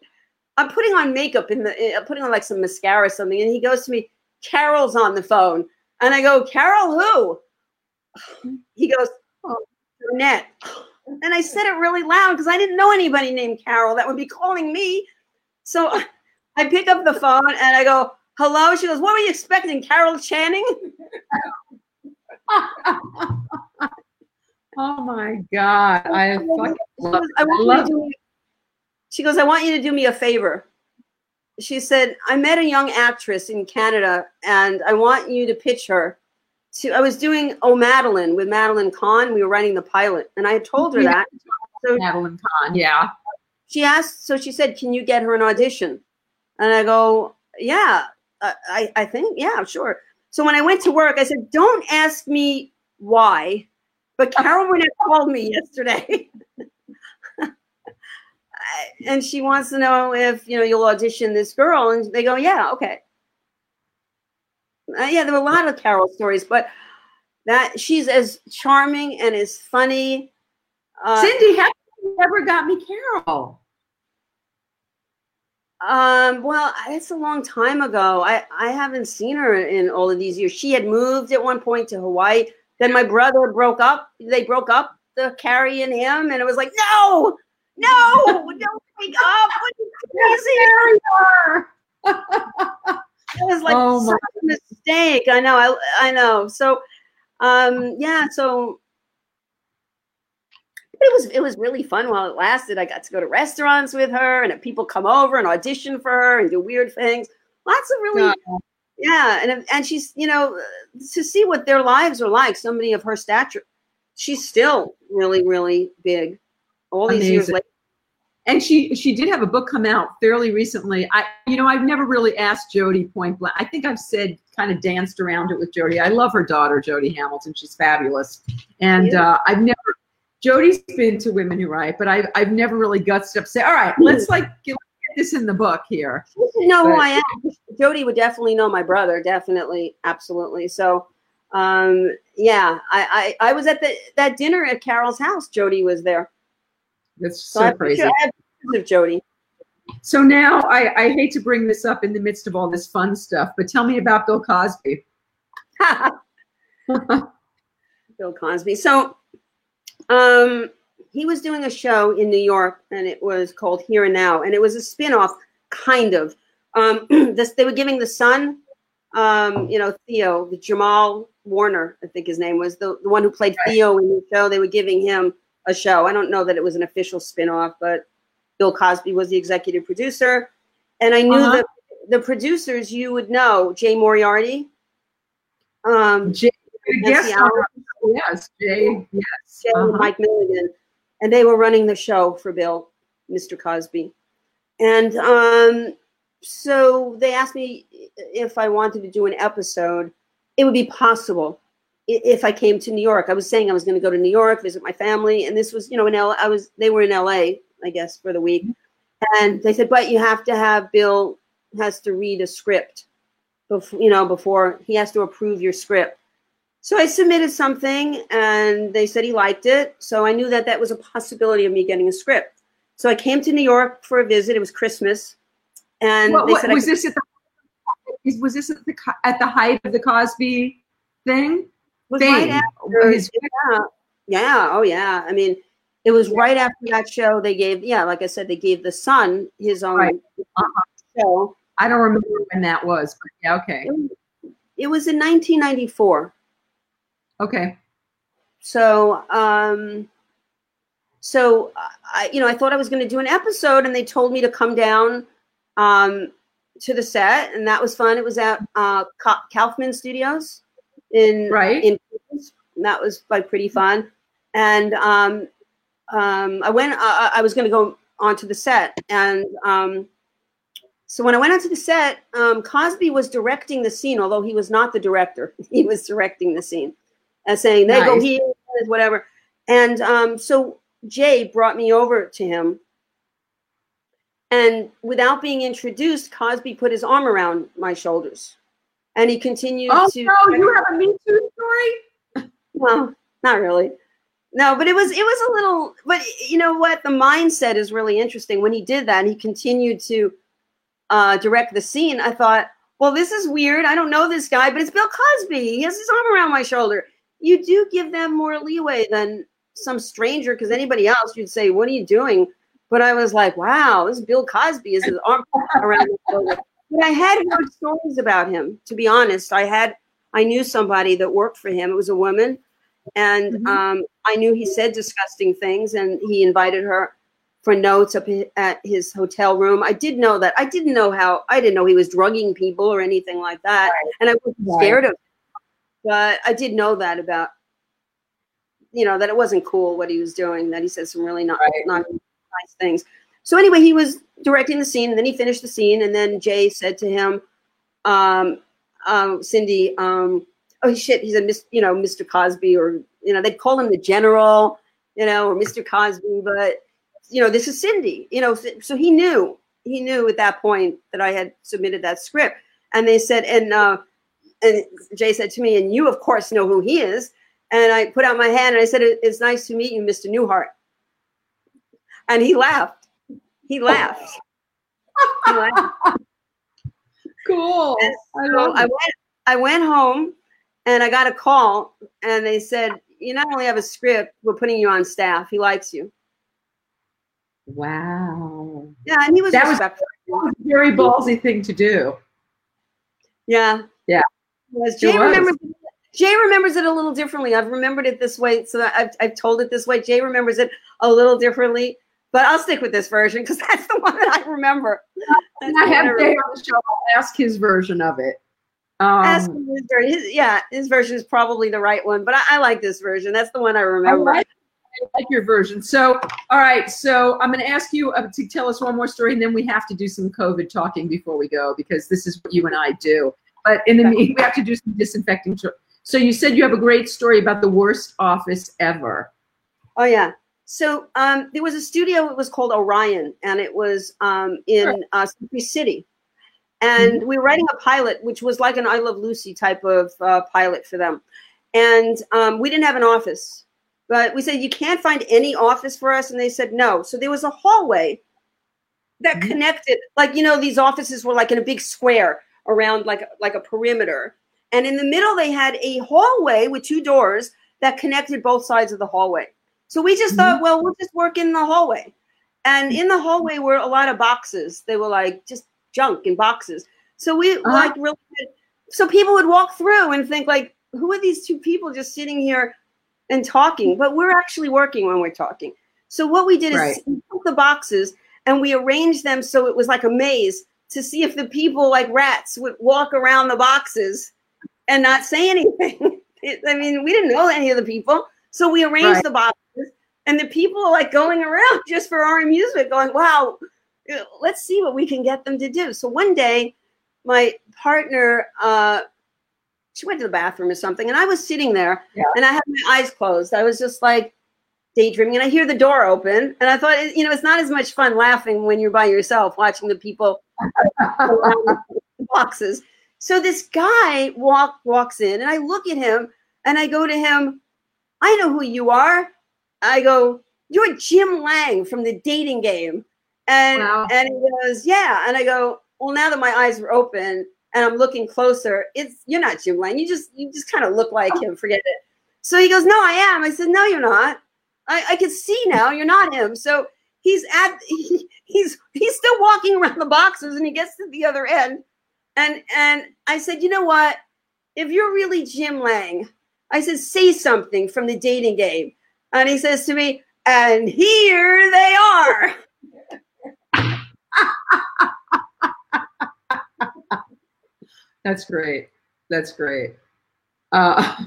I'm putting on makeup in the, I'm putting on like some mascara or something. And he goes to me, Carol's on the phone. And I go, Carol, who? He goes, oh, Burnett. And I said it really loud because I didn't know anybody named Carol that would be calling me. So I pick up the phone and I go, hello. She goes, what were you expecting, Carol Channing? oh my God. I fucking love I love to do me, she goes, I want you to do me a favor. She said, I met a young actress in Canada and I want you to pitch her. To, I was doing Oh Madeline with Madeline Kahn. We were writing the pilot, and I had told her Yeah. that. So Madeline Kahn. Yeah. she asked, so she said, Can you get her an audition? And I go, Yeah, I, I, I think, yeah, sure. So when I went to work, I said, Don't ask me why, but Carol Burnett called me yesterday. and she wants to know if, you know, you'll audition this girl. And they go, Yeah, okay. Uh, yeah, there were a lot of Carol stories, but that she's as charming and as funny. Uh, Cindy, how never got me Carol? Um, well, it's a long time ago. I, I haven't seen her in all of these years. She had moved at one point to Hawaii. Then my brother broke up. They broke up, the Carrie and him, and it was like, no, no, don't break up. What are you crazy? It was like Oh, such a mistake. I know. I I know. So, um, yeah. So it was it was really fun while it lasted. I got to go to restaurants with her, and people come over and audition for her and do weird things. Lots of really, God. yeah. And and she's you know to see what their lives are like. Somebody of her stature, she's still really really big. All these years Amazing. later. And she she did have a book come out fairly recently. I you know I've never really asked Jody point blank. I think I've said kind of danced around it with Jody. I love her daughter Jody Hamilton. She's fabulous. And Yeah. uh, I've never Jody's been to Women Who Write, but I've I've never really gutsed up say, all right, let's like get, this in the book here. Should know who I am. Jody would definitely know my brother. Definitely, absolutely. So, um, yeah, I, I I was at the that dinner at Carol's house. Jody was there. That's So, so crazy. I have of Jody. So now I, I hate to bring this up in the midst of all this fun stuff, but tell me about Bill Cosby. Bill Cosby. So, um, he was doing a show in New York, and it was called Here and Now, and it was a spin-off, kind of. Um, this they were giving the son, um, you know, Theo, the Jamal Warner, I think his name was the, the one who played Right. Theo in the show. They were giving him a show. I don't know that it was an official spin-off, but Bill Cosby was the executive producer, and I knew Uh-huh. the the producers. You would know Jay Moriarty. Um, Jay, yes, yes, Jay, yes. Jay and uh-huh. Mike Milligan, and they were running the show for Bill, Mr. Cosby. And um, so they asked me if I wanted to do an episode. It would be possible if I came to New York. I was saying I was going to go to New York, visit my family, and this was, you know, in L. I was they were in L.A. I guess for the week, and they said, but you have to have Bill has to read a script. before you know before he has to approve your script. So I submitted something, and they said he liked it. So I knew that that was a possibility of me getting a script. So I came to New York for a visit. It was Christmas, and What- they what- was could- this at the was this at the at the height of the Cosby thing? Was right after His- yeah, yeah, oh yeah. I mean, it was right after that show. They gave, yeah, like I said, they gave the son his own Right. Uh-huh. show. I don't remember when that was, but yeah, okay, It was in 1994. okay. So, um, so I, you know, I thought I was going to do an episode, and they told me to come down um, to the set, and that was fun. It was at uh, Kaufman Studios in Right. in that was like pretty fun. And um, um, I went. I, I was going to go onto the set, and um, so when I went onto the set, um, Cosby was directing the scene, although he was not the director. He was directing the scene, and saying they go Nice. here, whatever. And um, so Jay brought me over to him, and without being introduced, Cosby put his arm around my shoulders, and he continued Oh to. no, you have a Me Too story? Well, not really. No, but it was it was a little. But you know what? The mindset is really interesting. When he did that, and he continued to uh, direct the scene. I thought, well, this is weird. I don't know this guy, but it's Bill Cosby. He has his arm around my shoulder. You do give them more leeway than some stranger, because anybody else, you'd say, "What are you doing?" But I was like, "Wow, this is Bill Cosby. Is his arm around my shoulder?" But I had heard stories about him. To be honest, I had I knew somebody that worked for him. It was a woman, and Mhm. um, I knew he said disgusting things, and he invited her for notes up at his hotel room. I did know that. I didn't know how. I didn't know he was drugging people or anything like that, and I wasn't Right. scared of. Him. But I did know that about, you know, that it wasn't cool what he was doing. That he said some really not Right. not nice things. So anyway, he was directing the scene, and then he finished the scene, and then Jay said to him, um, um, "Cindy, um, oh shit, he's a Miss, you know, Mr. Cosby, or you know, they'd call him the General, you know, or Mr. Cosby, but you know, this is Cindy, you know, so he knew, he knew at that point that I had submitted that script, and they said, and uh, and Jay said to me, and you of course know who he is, and I put out my hand and I said, "It's nice to meet you, Mr. Newhart," and he laughed. He laughed. He laughed. Cool. And I So love I went I went home and I got a call and they said, You not only have a script, we're putting you on staff. He likes you. Wow. Yeah, and he was That was- respectful. That was a very ballsy thing to do. yeah. Yeah. Was. Jay was. remembers Jay remembers it a little differently. I've remembered it this way, so I've, I've told it this way. Jay remembers it a little differently, but I'll stick with this version because that's the one that I remember. And I have. Jay on the show. I'll ask his version of it. Ask Um, his yeah, his version is probably the right one, but I, I like this version. That's the one I I remember. like, I like your version. So, all right. So, I'm going to ask you uh, to tell us one more story, and then we have to do some COVID talking before we go because this is what you and I do. But in the meantime, we have to do some disinfecting. So, you said you have a great story about the worst office ever. Oh yeah. So um, there was a studio. It was called Orion, and it was um, in uh, Century City. And we were writing a pilot, which was like an I Love Lucy type of uh, pilot for them. And um, we didn't have an office, but we said you can't find any office for us, and they said no. So there was a hallway that Mhm. connected, like you know, these offices were like in a big square around like like a perimeter, and in the middle they had a hallway with two doors that connected both sides of the hallway. So we just thought, well, we'll just work in the hallway. And in the hallway were a lot of boxes. They were like just junk in boxes. So we Uh-huh. like really good. so people would walk through and think like, who are these two people just sitting here and talking? But we're actually working when we're talking. So what we did is Right. we took the boxes and we arranged them so it was like a maze to see if the people like rats would walk around the boxes and not say anything. It- I mean, we didn't know any of the people. So we arranged Right. the boxes and the people are like going around just for our amusement, going, wow, uh, let's see what we can get them to do. So one day, my partner, uh, she went to the bathroom or something, and I was sitting there Yeah. and I had my eyes closed. I was just like daydreaming, and I hear the door open, and I thought, you know, it's not as much fun laughing when you're by yourself watching the people the boxes. So this guy walk walks in, and I look at him, and I go to him. I know who you are. I go, you're Jim Lange from the dating game. And Wow. and he goes, Yeah. And I go, Well, now that my eyes are open and I'm looking closer, it's you're not Jim Lange. You just you just kind of look like him. Forget it. So he goes, No, I am. I said, No, you're not. I, I can see now you're not him. So he's at he, he's he's still walking around the boxes and he gets to the other end. And and I said, you know what? If you're really Jim Lange, I said, say something from the dating game. And he says to me, and here they are. That's great. That's great. Uh.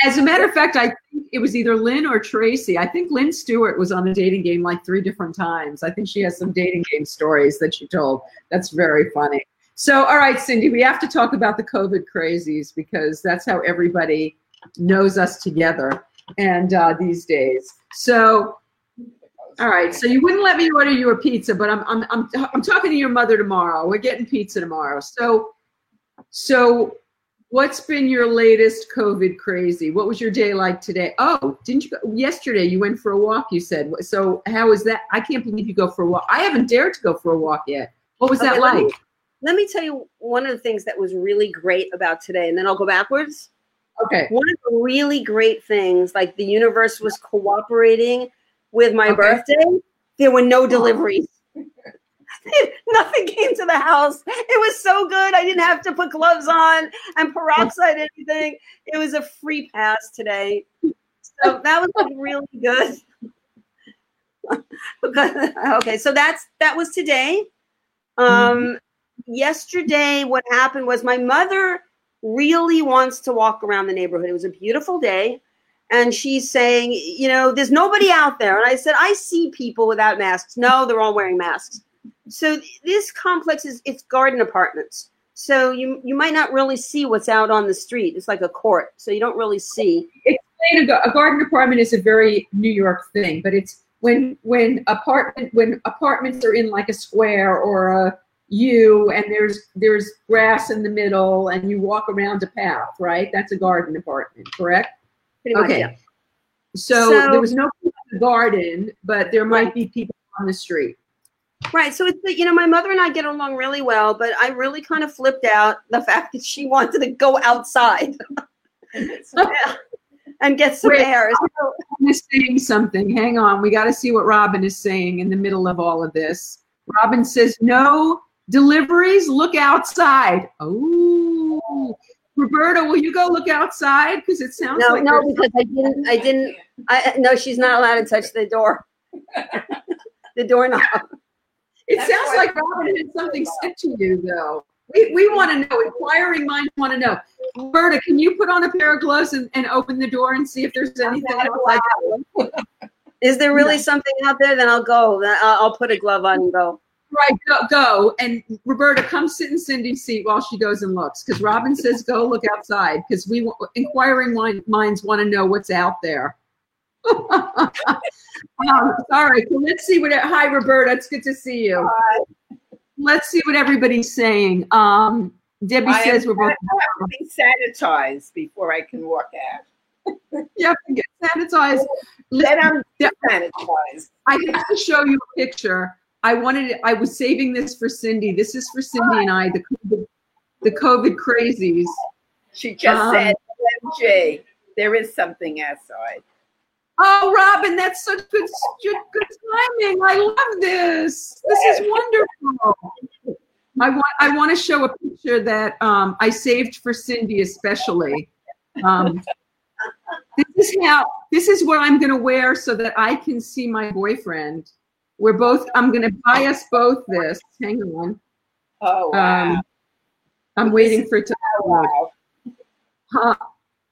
As a matter of fact, I think it was either Lynn or Tracy. I think Lynn Stewart was on the dating game like three different times. I think she has some dating game stories that she told. That's very funny. So, all right, Cindy, we have to talk about the COVID crazies because that's how everybody knows us together and uh, these days. So, all right. So you wouldn't let me order you a pizza, but I'm I'm I'm I'm talking to your mother tomorrow. We're getting pizza tomorrow. So, so what's been your latest COVID crazy? What was your day like today? Oh, didn't you go yesterday? You went for a walk. You said. So how was that? I can't believe you go for a walk. I haven't dared to go for a walk yet. What was that like? Let me tell you one of the things that was really great about today, and then I'll go backwards. Okay. One of the really great things, like the universe was cooperating with my Okay. birthday. There were no deliveries. Nothing came to the house. It was so good. I didn't have to put gloves on and peroxide anything. It was a free pass today. So that was like really good. okay, so that's that was today. Um yesterday what happened was my mother really wants to walk around the neighborhood. It was a beautiful day. And she's saying, you know, there's nobody out there. And I said, I see people without masks. No, they're all wearing masks. So this complex is it's garden apartments. So you you might not really see what's out on the street. It's like a court. So you don't really see. Explain a, a garden apartment is a very New York thing, but it's when when apartment when apartments are in like a square or a U and there's there's grass in the middle and you walk around a path, right? That's a garden apartment, correct? Pretty much, Okay. yeah. So, So- there was no people in the garden, but there might be people on the street. Right. So it's you know, my mother and I get along really well, but I really kind of flipped out the fact that she wanted to go outside and get some Wait, air. So, is saying something. Hang on, we got to see what Robin is saying in the middle of all of this. Robin says, "No deliveries. Look outside." Oh, Roberta, will you go look outside? Because it sounds no, like no, because I didn't I didn't I no, she's not allowed to touch the door. the doorknob. it That's sounds like Robin had something said to you, though. We, we want to know. Inquiring minds want to know. Roberta, can you put on a pair of gloves and, and open the door and see if there's anything? Is there really No. something out there? Then I'll go. Then I'll, I'll put a glove on and go. Right, go, go. And Roberta, come sit in Cindy's seat while she goes and looks. Because Robin says go look outside. Because we inquiring minds want to know what's out there. um, all right, so let's see what. Hi, Roberta. It's good to see you. Hi. Let's see what everybody's saying. Um, Debbie I says we're both. I have to be sanitized before I can walk out. You have to get sanitized. Then I'm sanitized. I have to show you a picture. I wanted. I was saving this for Cindy. This is for Cindy and I. The COVID, the COVID crazies. She just Um, said, OMG, there is something outside. Oh, Robin, that's such good, good, good timing. I love this. This is wonderful. I want, I want to show a picture that um, I saved for Cindy, especially. Um, this is how. This is what I'm going to wear so that I can see my boyfriend. We're both. I'm going to buy us both this. Hang on. Oh, wow. Um, I'm waiting for it to. wow. Huh.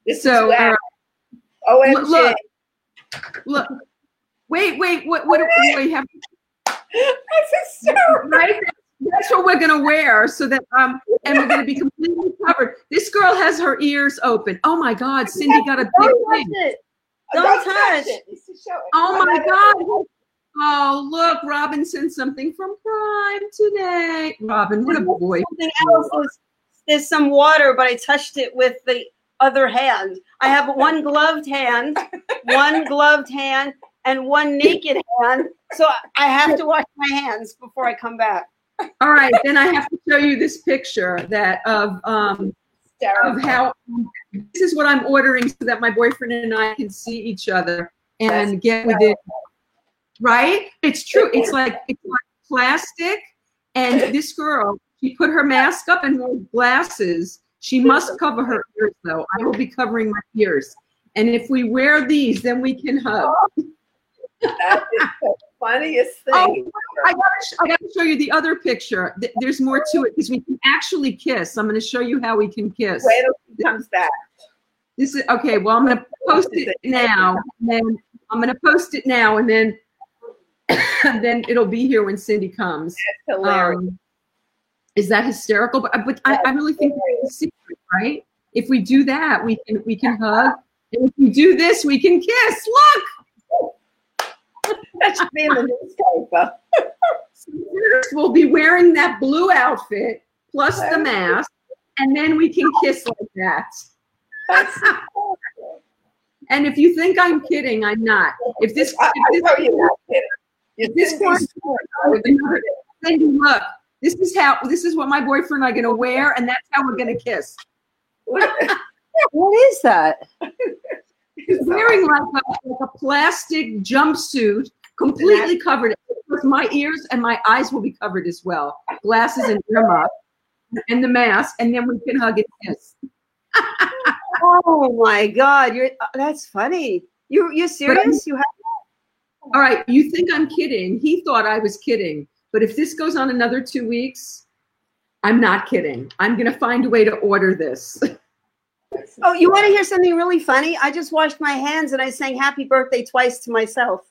This So, is uh. OMG. look. Look. Wait, wait. What? What? Wait, have This is so right? That's what we're gonna wear, so that um, and we're gonna be completely covered. This girl has her ears open. Oh my God, Cindy got a big Don't touch thing. it. Don't touch. it. This is so- Oh my God, Oh, look, Robin sent something from Prime today. Robin, what a boy. Something else. There's, there's some water, but I touched it with the other hand. I have one gloved hand, one gloved hand, and one naked hand. So I have to wash my hands before I come back. All right, then I have to show you this picture that of um of how this is what I'm ordering so that my boyfriend and I can see each other and get with it. Right? It's true. It's like it's like plastic. And this girl, she put her mask up and wore glasses. She must cover her ears though. I will be covering my ears. And if we wear these, then we can hug. That is the funniest oh, thing. Oh, I gotta, sh- I gotta show you the other picture. Th- There's more to it because we can actually kiss. I'm gonna show you how we can kiss. Wait till comes back. This is okay. Well, I'm gonna post it now, and then I'm gonna post it now, and then and then it'll be here when Cindy comes. Um, is that hysterical? But but I, I really think that's the secret, right? If we do that, we can we can hug, and if we do this, we can kiss. Look. that should be in the newspaper. We'll be wearing that blue outfit plus the mask, and then we can kiss like that. That's And if you think I'm kidding, I'm not. If this, I, I if know you're not kidding. You this, this one, Cindy, look, this is how, this is what my boyfriend and I are gonna wear, and that's how we're gonna kiss. What is that? He's wearing like a, like a plastic jumpsuit, completely covered. With my ears and my eyes will be covered as well. Glasses and ear muff, and the mask, and then we can hug and kiss. Oh my God, you're uh, that's funny. You you serious? You have All right, you think I'm kidding? He thought I was kidding. But if this goes on another two weeks, I'm not kidding. I'm gonna find a way to order this. Oh, you want to hear something really funny? I just washed my hands and I sang happy birthday twice to myself.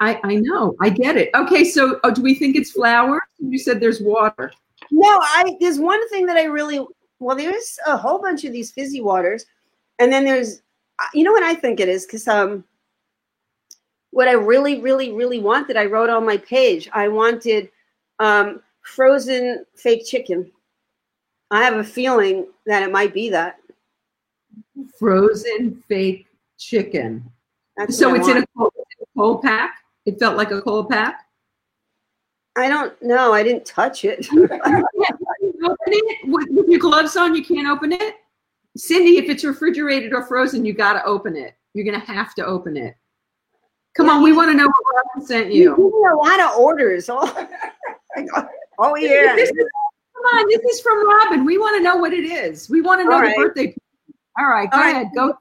I, I know. I get it. Okay, so oh, do we think it's flour? You said there's water. No, I there's one thing that I really well, there's a whole bunch of these fizzy waters, and then there's you know what I think it is because um what I really, really, really wanted, I wrote on my page. I wanted um frozen fake chicken. I have a feeling that it might be that. Frozen fake chicken. That's So it's in cold, a cold pack. It felt like a cold pack. I don't know. I didn't touch it. You can't open it with, with your gloves on. You can't open it. Cindy, if it's refrigerated or frozen, you got to open it. You're gonna have to open it. Come Yeah, on, we want to know what Robin sent You you. a lot of orders. Oh, oh yeah. Is, come on, this is from Robin. We want to know what it is. We want to know All the right. birthday. All right, go All right. ahead. Go.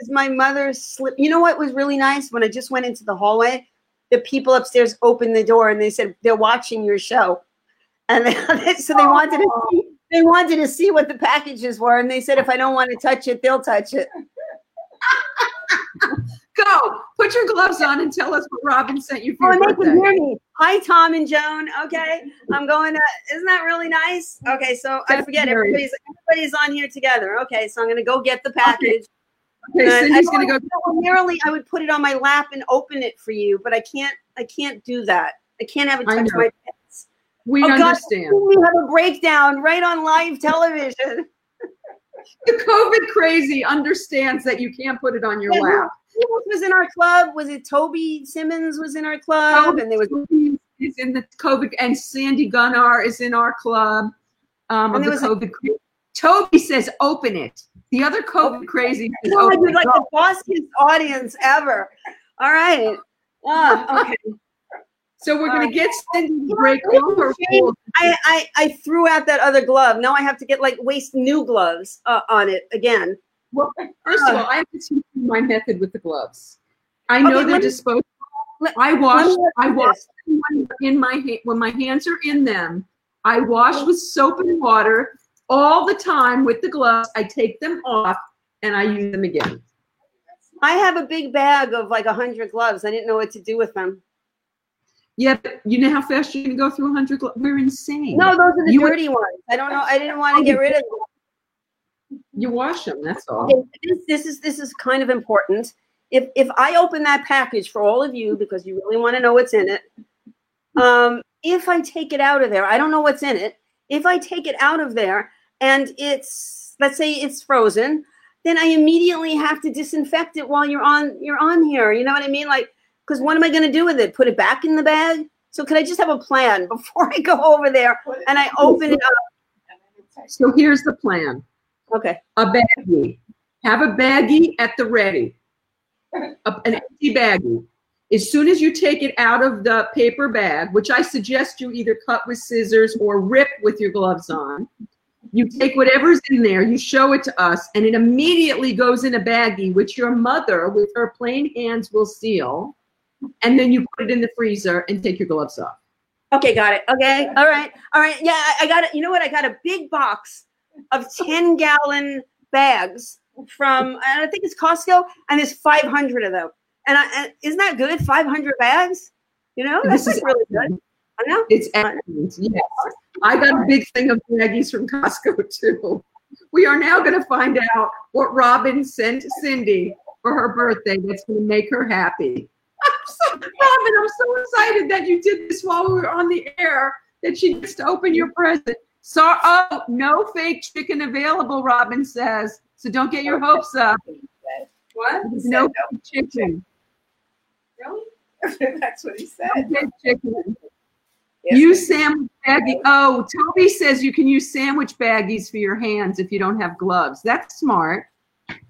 Is my mother slip. You know what was really nice when I just went into the hallway? The people upstairs opened the door and they said they're watching your show, and they, so they wanted to see, they wanted to see what the packages were, and they said if I don't want to touch it, they'll touch it. Go. Put your gloves on and tell us what Robin sent you Oh, for and your birthday. hear me. Hi, Tom and Joan. Okay, I'm going to. Isn't that really nice? Okay, so I forget very- everybody's everybody's on here together. Okay, so I'm going to go get the package. Okay, I- Cindy's gonna go. know Ordinarily, I would put it on my lap and open it for you, but I can't. I can't do that. I can't have it touch my pets. We Oh, God, understand. We have a breakdown right on live television. The COVID crazy understands that you can't put it on your lap. Who else was in our club? Was it Toby Simmons was in our club? And there was Toby is in the COVID, and Sandy Gunnar is in our club. Um, And there the was a- COVID. cra- Toby says, "Open it." The other COVID crazy says, oh, I "Open did it." like the bossiest audience ever. All right. Ah, okay. So we're gonna get Cindy to break all her rules. I, I I threw out that other glove. Now I have to get like waste new gloves uh, on it again. Well, first of uh, all, I have to teach you my method with the gloves. I know Okay, they're disposable. let- I wash. I wash in my ha- when my hands are in them. I wash with soap and water all the time with the gloves. I take them off and I use them again. I have a big bag of like a hundred gloves. I didn't know what to do with them. Yeah, but you know how fast you're gonna go through 100 gloves? We're insane. No, those are the You would- dirty ones. I don't know. I didn't want to get oh, rid of them. You wash them. That's all. Okay, this, this is this is kind of important. if if I open that package for all of you because you really want to know what's in it, um, if I take it out of there, I don't know what's in it. If I take it out of there and it's let's say it's frozen, then I immediately have to disinfect it while you're on you're on here. You know what I mean? Like, because what am I going to do with it? Put it back in the bag? So could I just have a plan before I go over there and I open it up? So here's the plan. Okay. A baggie. Have a baggie at the ready. A- an empty baggie. As soon as you take it out of the paper bag, which I suggest you either cut with scissors or rip with your gloves on, you take whatever's in there, you show it to us, and it immediately goes in a baggie, which your mother, with her plain hands, will seal. And then you put it in the freezer and take your gloves off. Okay, got it. Okay, all right, all right. Yeah, I, I got it. You know what? I got a big box of ten gallon bags from I think it's Costco, and there's 500 of them. And, I, and isn't that good? 500 bags. You know, that's This is really good. I know. It's excellent. Yes. I got a big thing of baggies from Costco too. We are now going to find out what Robin sent Cindy for her birthday that's going to make her happy. I'm so, Robin, I'm so excited that you did this while we were on the air, that she gets to open your present. So, oh, no fake chicken available, Robin says. So don't get your hopes up. What? No fake chicken. Really? That's what he said. No fake chicken. Yes, Use sandwich baggie. Oh, Toby says you can use sandwich baggies for your hands if you don't have gloves. That's smart.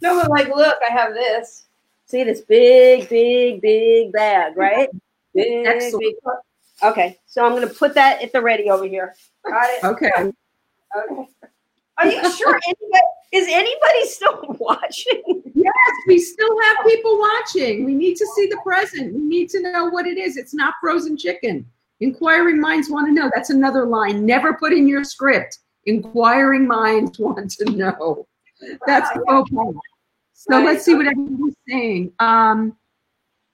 No, but like, look, I have this. See this big, big, big bag, right? Big, Excellent. big. Okay, so I'm gonna put that at the ready over here. Got it. Okay. Okay. Are you sure? Anybody, is anybody still watching? Yes, we still have people watching. We need to see the present. We need to know what it is. It's not frozen chicken. Inquiring minds want to know. That's another line. Never put in your script. Inquiring minds want to know. That's okay. So Right. let's see what everyone's saying. Um,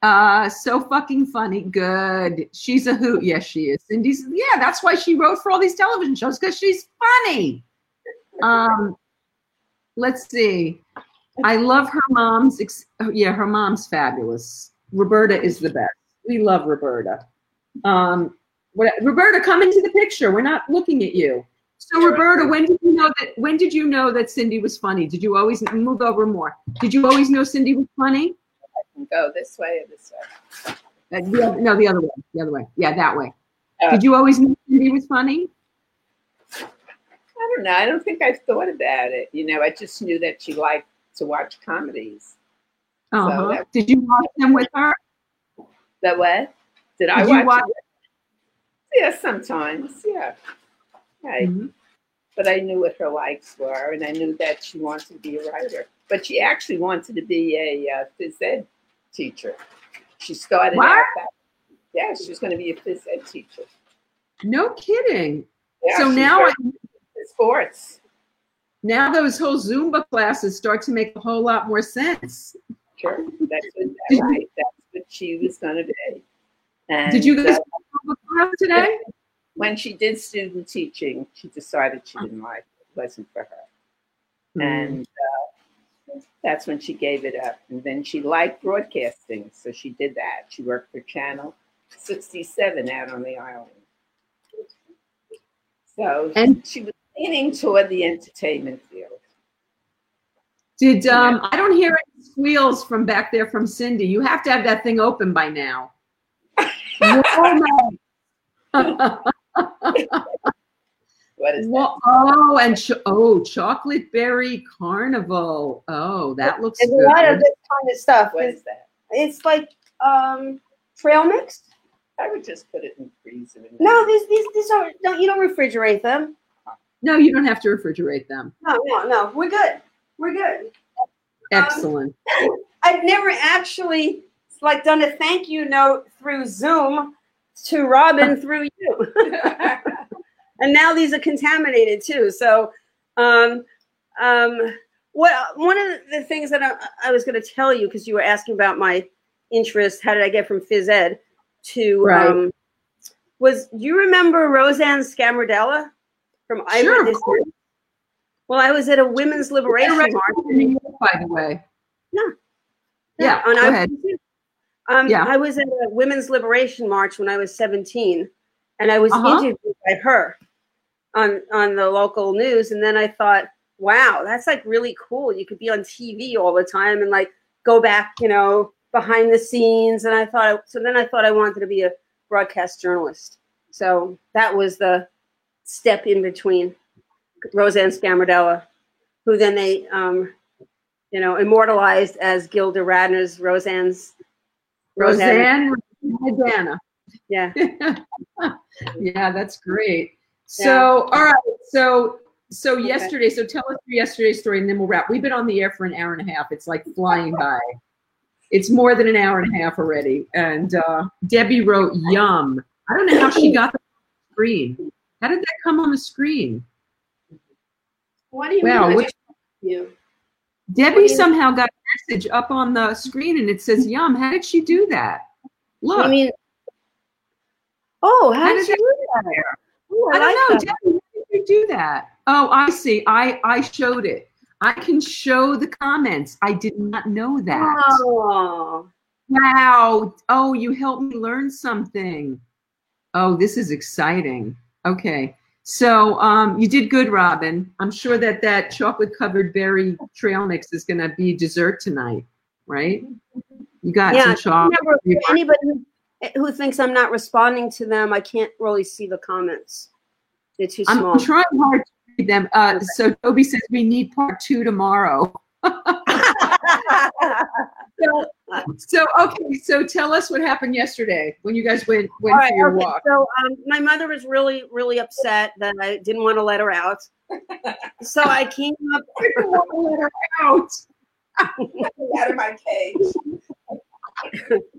uh, so fucking funny. Good. She's a hoot. Yes, she is. Cindy's. Yeah, that's why she wrote for all these television shows because she's funny. Um, let's see. I love her mom's. Ex- oh, yeah, her mom's fabulous. Roberta is the best. We love Roberta. Um, what, Roberta, come into the picture. We're not looking at you. So, Roberta, when did you know that? When did you know that Cindy was funny? Did you always move over more? Did you always know Cindy was funny? Go this way or this way. Uh, the other, no, the other way. The other way. Yeah, that way. Uh, Did you always know Cindy was funny? I don't know. I don't think I've thought about it. You know, I just knew that she liked to watch comedies. Uh-huh. that- Did you watch them with her? That what? Did I Did you watch? watch-? Yeah, sometimes. Yeah. Right. Mhm. But I knew what her likes were, and I knew that she wanted to be a writer. But she actually wanted to be a uh, phys ed teacher. She started What? out that. Yeah, she was going to be a phys ed teacher. No kidding. Yeah, so now, I, sports. now those whole Zumba classes start to make a whole lot more sense. Sure, that's what, Did- right. That's what she was going to be. And, Did you guys uh, have a class today? when she did student teaching, she decided she didn't like it. It wasn't for her. Mm. And uh, that's when she gave it up. And then she liked broadcasting, so she did that. She worked for Channel 67 out on the island. So And- she was leaning toward the entertainment field. Did um? I don't hear any squeals from back there from Cindy. You have to have that thing open by now. Whoa, What is that? Oh, and ch- oh, chocolate berry carnival. Oh, that looks There's good. a lot of this kind of stuff. What is that? It's like um, trail mix. I would just put it in the freezer. No, these these these are don't you don't refrigerate them. no, you don't have to refrigerate them. No, no, no. We're good. We're good. Excellent. I've never actually like done a thank you note through Zoom to Robin through you. and now these are contaminated too. So, um, um, what one of the things that I, I was going to tell you because you were asking about my interest, how did I get from phys ed to Right. um, was do you remember Roseanne Scamardella from Sure, Eyewitness? Well, I was at a women's liberation march. in New York, by the way. Yeah, and go I, ahead. Um, Yeah. I was at a women's liberation march when I was 17, and I was Uh-huh. interviewed by her on on the local news. And then I thought, wow, that's like really cool. You could be on TV all the time and like go back, you know, behind the scenes. And I thought, so then I thought I wanted to be a broadcast journalist. So that was the step in between Roseanne Scamardella, who then they, um, you know, immortalized as Gilda Radner's Roseanne's Roseanne Madonna. Yeah. yeah, that's great. So, all right. So, so Okay. yesterday. So, tell us your yesterday's story, and then we'll wrap. We've been on the air for an hour and a half. It's like flying by. It's more than an hour and a half already. And uh, Debbie wrote "Yum." I don't know how she got the screen. How did that come on the screen? What do you Wow, mean? I which- just- you. Debbie you- somehow got a message up on the screen, and it says "Yum." How did she do that? Look. I mean, oh, how, How did she do that that? Ooh, I I, don't know. like. Debbie, how did you do that? Oh, I see. I I showed it. I can show the comments. I did not know that. Oh, Wow. Oh, you helped me learn something. Oh, this is exciting. Okay. So um, you did good, Robin. I'm sure that that chocolate covered berry trail mix is going to be dessert tonight, right? You got Yeah, some chocolate. remember, anybody who, who thinks I'm not responding to them, I can't really see the comments. They're too small. I'm trying hard to read them. Uh, so Toby says we need part two tomorrow. So, so okay. So tell us what happened yesterday when you guys went went All right, for your okay, walk. So um, my mother was really, really upset that I didn't want to let her out. So I came up. I didn't want to let her Out. out of my cage.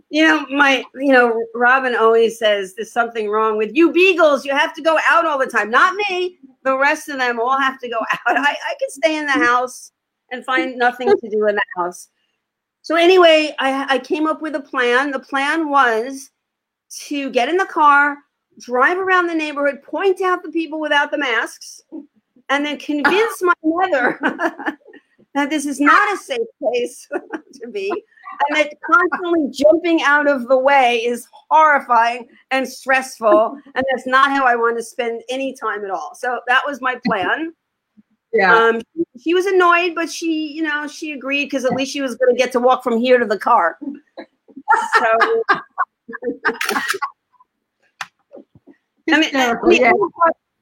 You know, my, you know, Robin always says there's something wrong with you beagles. You have to go out all the time. Not me. The rest of them all have to go out. I, I can stay in the house and find nothing to do in the house. So anyway, I, I came up with a plan. The plan was to get in the car, drive around the neighborhood, point out the people without the masks, and then convince my mother that this is not a safe place to be and that constantly jumping out of the way is horrifying and stressful and that's not how i want to spend any time at all so that was my plan Yeah. um, she was annoyed but she you know she agreed because at least she was going to get to walk from here to the car so I mean, Hysterical, we- yeah.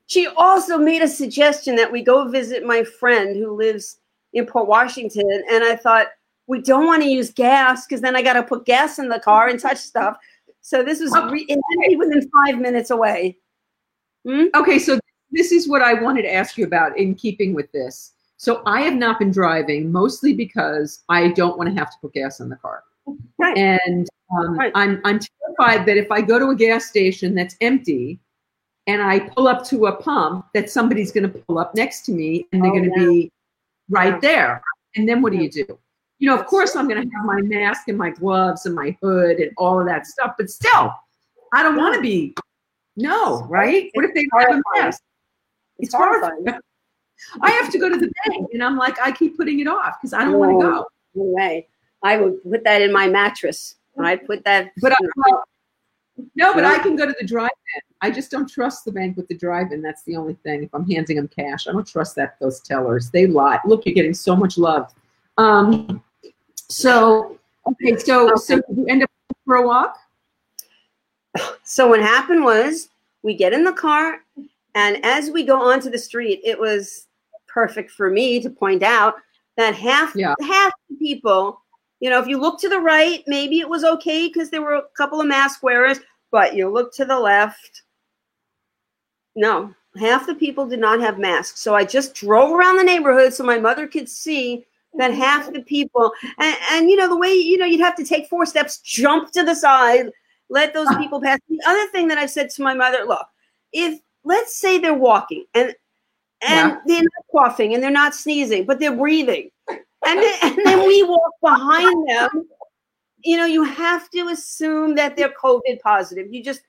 she also made a suggestion that we go visit my friend who lives in Port Washington. And I thought, we don't want to use gas because then I got to put gas in the car and touch stuff. So this was re- it had to be within five minutes away. Hmm? Okay, so this is what I wanted to ask you about in keeping with this. So I have not been driving mostly because I don't want to have to put gas in the car. Right. And um, Right. I'm, I'm terrified that if I go to a gas station that's empty and I pull up to a pump, that somebody's going to pull up next to me and they're Oh, going to yeah. be right Yeah. there. And then what do you do? You know, of course, I'm going to have my mask and my gloves and my hood and all of that stuff, but still, I don't want to be. No, right? What if they have a mask? It's horrifying. horrifying. I have to go to the bank, and I'm like, I keep putting it off because I don't want to go. No. Anyway, I would put that in my mattress. I'd put that. But I, well, no, but I can go to the drive-in. I just don't trust the bank with the drive-in. That's the only thing. If I'm handing them cash, I don't trust that those tellers. They lie. Look, you're getting so much love. Um, so okay, so so you end up for a walk. So what happened was we get in the car, and as we go onto the street, it was perfect for me to point out that half Yeah. half the people, you know, if you look to the right, maybe it was okay because there were a couple of mask wearers, but you look to the left, no, half the people did not have masks. So I just drove around the neighborhood so my mother could see that mm-hmm. half the people, and, and you know, the way, you know, you'd have to take four steps, jump to the side, let those uh-huh. people pass. The other thing that I've said to my mother, look, if let's say they're walking and and Yeah. they're not coughing and they're not sneezing, but they're breathing, and then, and then we walk behind them, you know, you have to assume that they're COVID positive. You just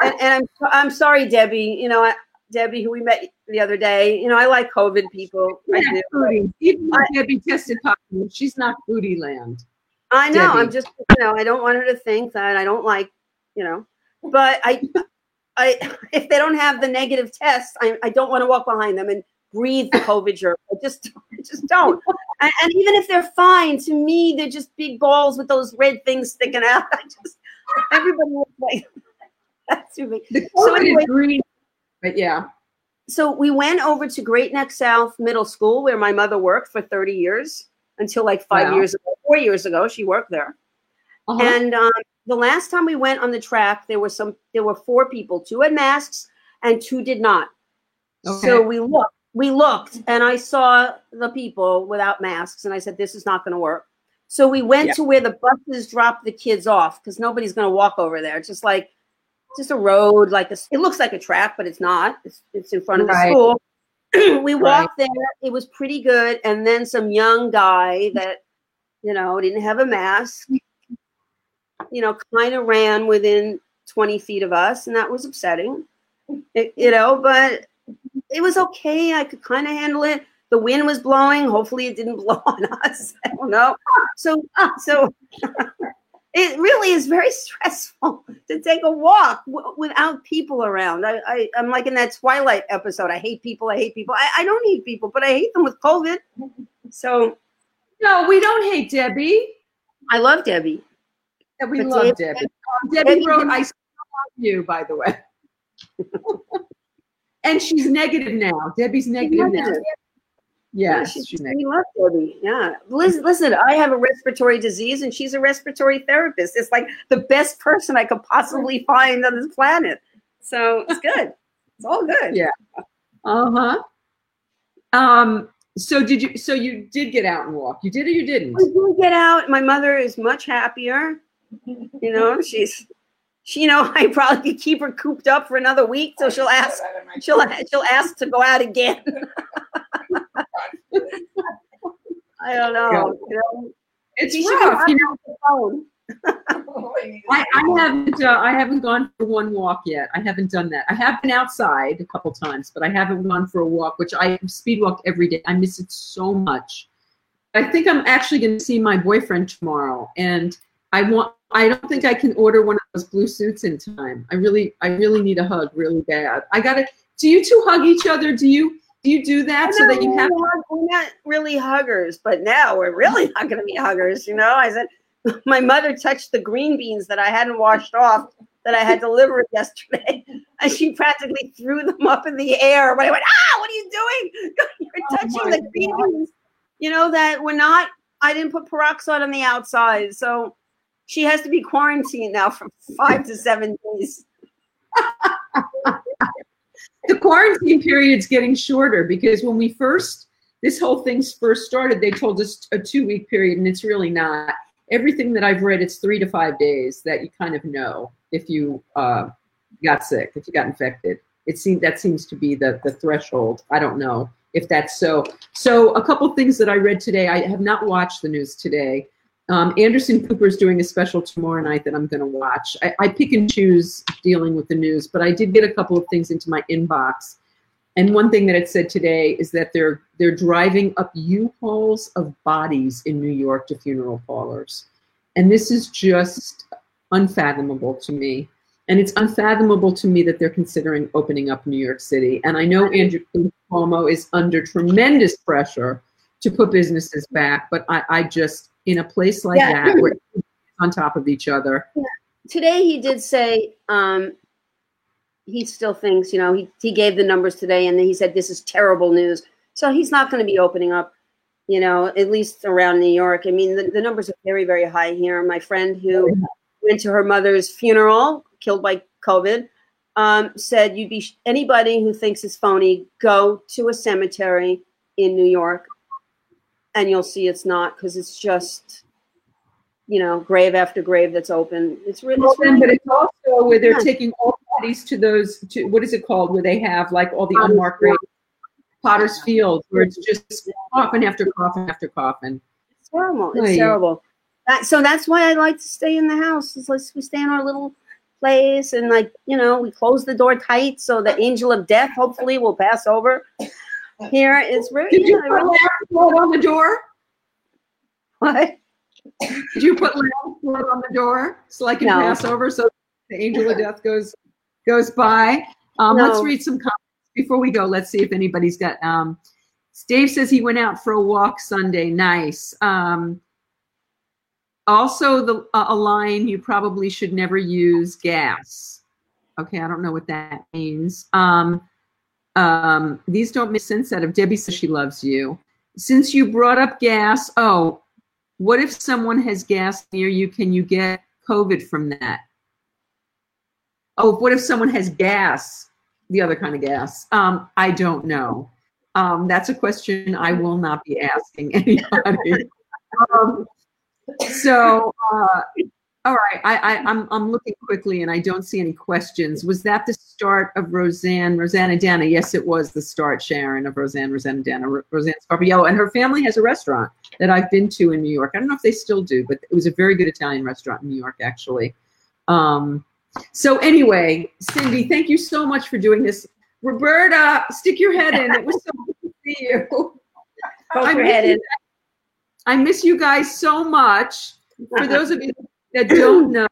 and, and I'm I'm sorry, Debbie. You know, I, Debbie, who we met the other day. You know, I like COVID people. I Yeah, do. foodie. Even though Debbie tested positive, she's not foodie land. I know. Debbie. I'm just, you know, I don't want her to think that I don't like, you know, but I, I, if they don't have the negative test, I, I don't want to walk behind them and breathe the COVID germ. I just, I just don't. And, and even if they're fine, to me, they're just big balls with those red things sticking out. I just, everybody looks like that's too big. The So COVID anyway- is green, but yeah. So we went over to Great Neck South Middle School, where my mother worked for 30 years until like five Wow. years ago, four years ago, she worked there. Uh-huh. And um, the last time we went on the track, there were some. There were four people. Two had masks, and two did not. Okay. So we looked. We looked, and I saw the people without masks, and I said, "This is not going to work." So we went Yeah. to where the buses drop the kids off because nobody's going to walk over there. It's just like, just a road, like a, it looks like a track, but it's not. It's, it's in front of Right. the school. we Right. walked there. It was pretty good, and then some young guy that, you know, didn't have a mask you know, kind of ran within 20 feet of us, and that was upsetting, It- you know, but it was okay. I could kind of handle it. The wind was blowing. Hopefully, it didn't blow on us. I don't know. So, so it really is very stressful to take a walk w- without people around. I, I, I'm like in that Twilight episode. I hate people. I hate people. I, I don't hate people, but I hate them with COVID. So no, we don't hate Debbie. I love Debbie. Yeah, we But love Deb- Debbie. Um, Debbie Debbie wrote, "I still love you," by the way. and she's negative now. Debbie's negative now. Yes, she's, she's we love Debbie. Yeah. Listen, listen, I have a respiratory disease and she's a respiratory therapist. It's like the best person I could possibly find on this planet. So it's good. It's all good. Yeah. Uh huh. Um. So did you? So you did get out and walk? You did or you didn't? We do get out. My mother is much happier. You know, she's she, you know, I probably could keep her cooped up for another week, so she'll ask she'll she'll ask to go out again. I don't know. You know? It's She should be rough. You know, the phone. I, I haven't. Uh, I haven't gone for one walk yet. I haven't done that. I have been outside a couple times, but I haven't gone for a walk, which I speed walk every day. I miss it so much. I think I'm actually going to see my boyfriend tomorrow, and I want. I don't think I can order one of those blue suits in time. I really, I really need a hug really bad. I gotta. Do you two hug each other? Do you? Do you do that so that you have? we're not- really huggers, but now we're really not going to be huggers. You know, I said my mother touched the green beans that I hadn't washed off that I had delivered yesterday, and she practically threw them up in the air. But I went, "Ah, what are you doing? You're Oh touching the green beans." You know that we're not. I didn't put peroxide on the outside, so she has to be quarantined now for five to seven days. The quarantine period's getting shorter because when we first this whole thing's first started they told us a two week period and it's really not. Everything that i've read it's three to five days that you kind of know if you uh, got sick if you got infected. It seems that seems to be the the threshold. I don't know if that's so. So a couple things that i read today i have not watched the news today um, Anderson is doing a special tomorrow night that I'm going to watch. I, I pick and choose dealing with the news, but I did get a couple of things into my inbox. And one thing that it said today is that they're they're driving up U-Hauls of bodies in New York to funeral parlors, and this is just unfathomable to me. And it's unfathomable to me that they're considering opening up New York City. And I know Andrew Cuomo is under tremendous pressure to put businesses back, but I, I just in a place like Yeah. that where on top of each other. today he did say um, he still thinks you know he, he gave the numbers today and then he said this is terrible news. So he's not going to be opening up you know at least around new york. I mean the, the numbers are very very high here. My friend who went to her mother's funeral killed by covid um, said you'd be anybody who thinks it's phony go to a cemetery in new york and you'll see it's not because it's just you know grave after grave that's open it's really, Well, it's really but it's also where they're Yeah. taking all bodies to those to what is it called where they have like all the unmarked graves Potter's Field where it's just coffin after coffin after coffin. It's terrible. It's Right. terrible. That, so that's why I like to stay in the house. Is like we stay in our little place and like you know we close the door tight so the angel of death hopefully will pass over. Here it's very Did you put a lamp on the door? what? Did you put blood on the door so I can No. pass over so the angel of death goes goes by? Um, Let's read some comments before we go. Let's see if anybody's got. Um, Dave says he went out for a walk Sunday. Nice. Um, also, the uh, a line you probably should never use gas. Okay, I don't know what that means. Um, um, these don't make sense out of Debbie says she loves you. Since you brought up gas, oh, what if someone has gas near you? Can you get COVID from that? Oh, what if someone has gas, the other kind of gas? Um, I don't know. Um, that's a question I will not be asking anybody. um, so, uh, all right, I, I, I'm I'm looking quickly and I don't see any questions. Was that the start of Roseanne, Roseannadanna? Yes, it was the start, Sharon, of Roseanne, Roseannadanna, Ro- Roseanne Scarpiello, and her family has a restaurant that I've been to in New York. I don't know if they still do, but it was a very good Italian restaurant in New York, actually. Um, so anyway, Cindy, thank you so much for doing this. Roberta, stick your head in. It was so good to see you. I miss head you in. I miss you guys so much. For those of you that don't know,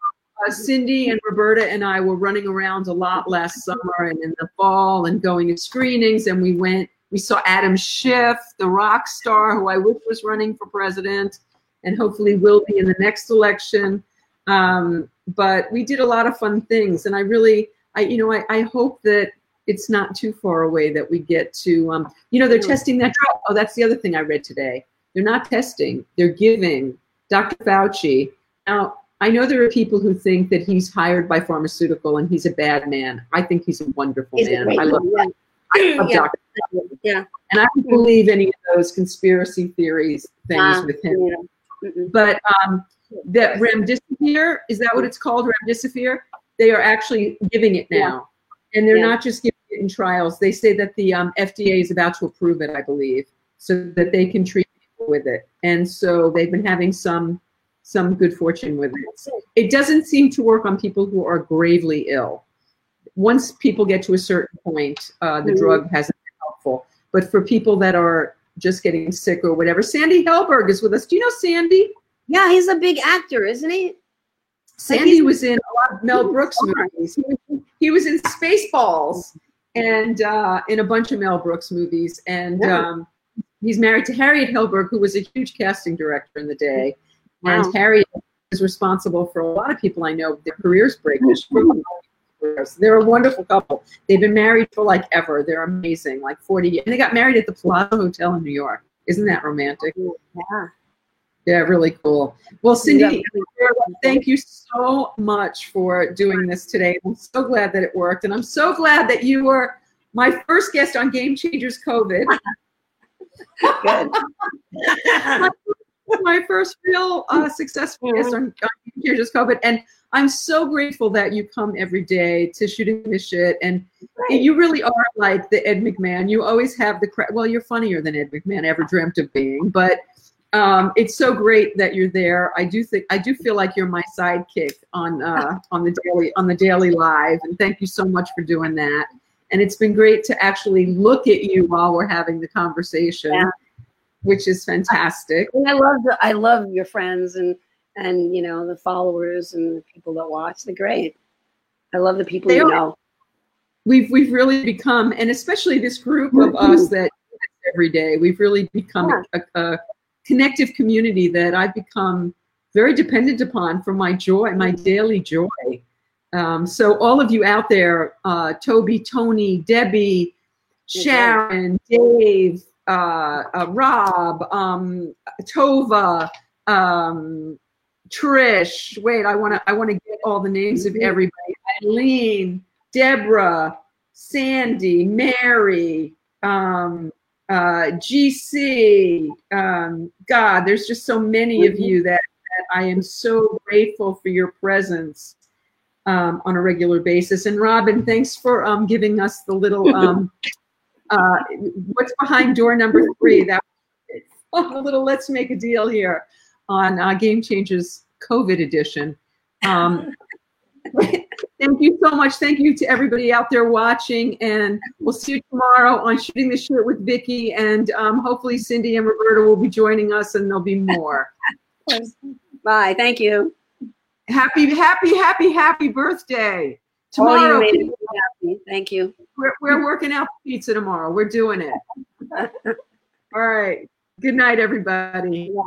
uh, Cindy and Roberta and I were running around a lot last summer and in the fall and going to screenings. And we went, we saw Adam Schiff, the rock star who I wish was running for president and hopefully will be in the next election. Um, but we did a lot of fun things. And I really, I, you know, I, I hope that it's not too far away that we get to, um, you know, they're testing that drug. Oh, that's the other thing I read today. They're not testing, they're giving. Dr. Fauci. Now, I know there are people who think that he's hired by pharmaceutical and he's a bad man. I think he's a wonderful He's man. I love, man, I love Yeah. Dr. Yeah. And I don't believe any of those conspiracy theories things Ah, with him. yeah. But um, that remdesivir, is that what it's called, remdesivir? They are actually giving it now. And they're Yeah. not just giving it in trials. They say that the um, FDA is about to approve it, I believe, so that they can treat people with it. And so they've been having some some good fortune with it. It doesn't seem to work on people who are gravely ill. Once people get to a certain point, uh, the Mhm. drug hasn't been helpful. But for people that are just getting sick or whatever, Sandy Helberg is with us. Do you know Sandy? Yeah, he's a big actor, isn't he? Sandy was in a lot of Mel Brooks movies. He was, in Spaceballs and uh, in a bunch of Mel Brooks movies. And um, he's married to Harriet Helberg, who was a huge casting director in the day. Wow. And Harriet is responsible for a lot of people I know their careers break. They're a wonderful couple. They've been married for like ever. They're amazing, like 40 years. And they got married at the Plaza Hotel in New York. Isn't that romantic? Oh, yeah. Yeah, really cool. Well, Cindy, Yeah. thank you so much for doing this today. I'm so glad that it worked. And I'm so glad that you were my first guest on Game Changers COVID. Good. my first real uh, successful guest on, on Game Changers COVID. And I'm so grateful that you come every day to shooting this shit. And you really are like the Ed McMahon. You always have the cra- well, you're funnier than Ed McMahon ever dreamt of being, but um, it's so great that you're there. I do think I do feel like you're my sidekick on uh, on the daily on the daily live, and thank you so much for doing that. And it's been great to actually look at you while we're having the conversation, Yeah. Which is fantastic. And I love the, I love your friends and and you know the followers and the people that watch. They're great. I love the people They you know. We've we've really become, and especially this group of us that every day, we've really become a, a connective community that I've become very dependent upon for my joy, my daily joy. Um, so all of you out there, uh, Toby, Tony, Debbie, Sharon, Dave, uh, uh, Rob, um, Tova, um, Trish. Wait, I want to I want to get all the names of everybody. Eileen, Deborah, Sandy, Mary, um, uh, GC. Um, God, there's just so many of you that, that I am so grateful for your presence um, on a regular basis. And Robin, thanks for um, giving us the little um, uh, what's behind door number three. That a little let's make a deal here on uh, Game Changers COVID edition. Um, thank you so much. Thank you to everybody out there watching, and we'll see you tomorrow on Shooting the Shit with Vicky, and um, hopefully Cindy and Roberta will be joining us, and there'll be more. Bye. Thank you. Happy, happy, happy, happy birthday. You Tomorrow, made me happy. Thank you. we're, we're working out pizza tomorrow. We're doing it. All right. Good night, everybody. Bye.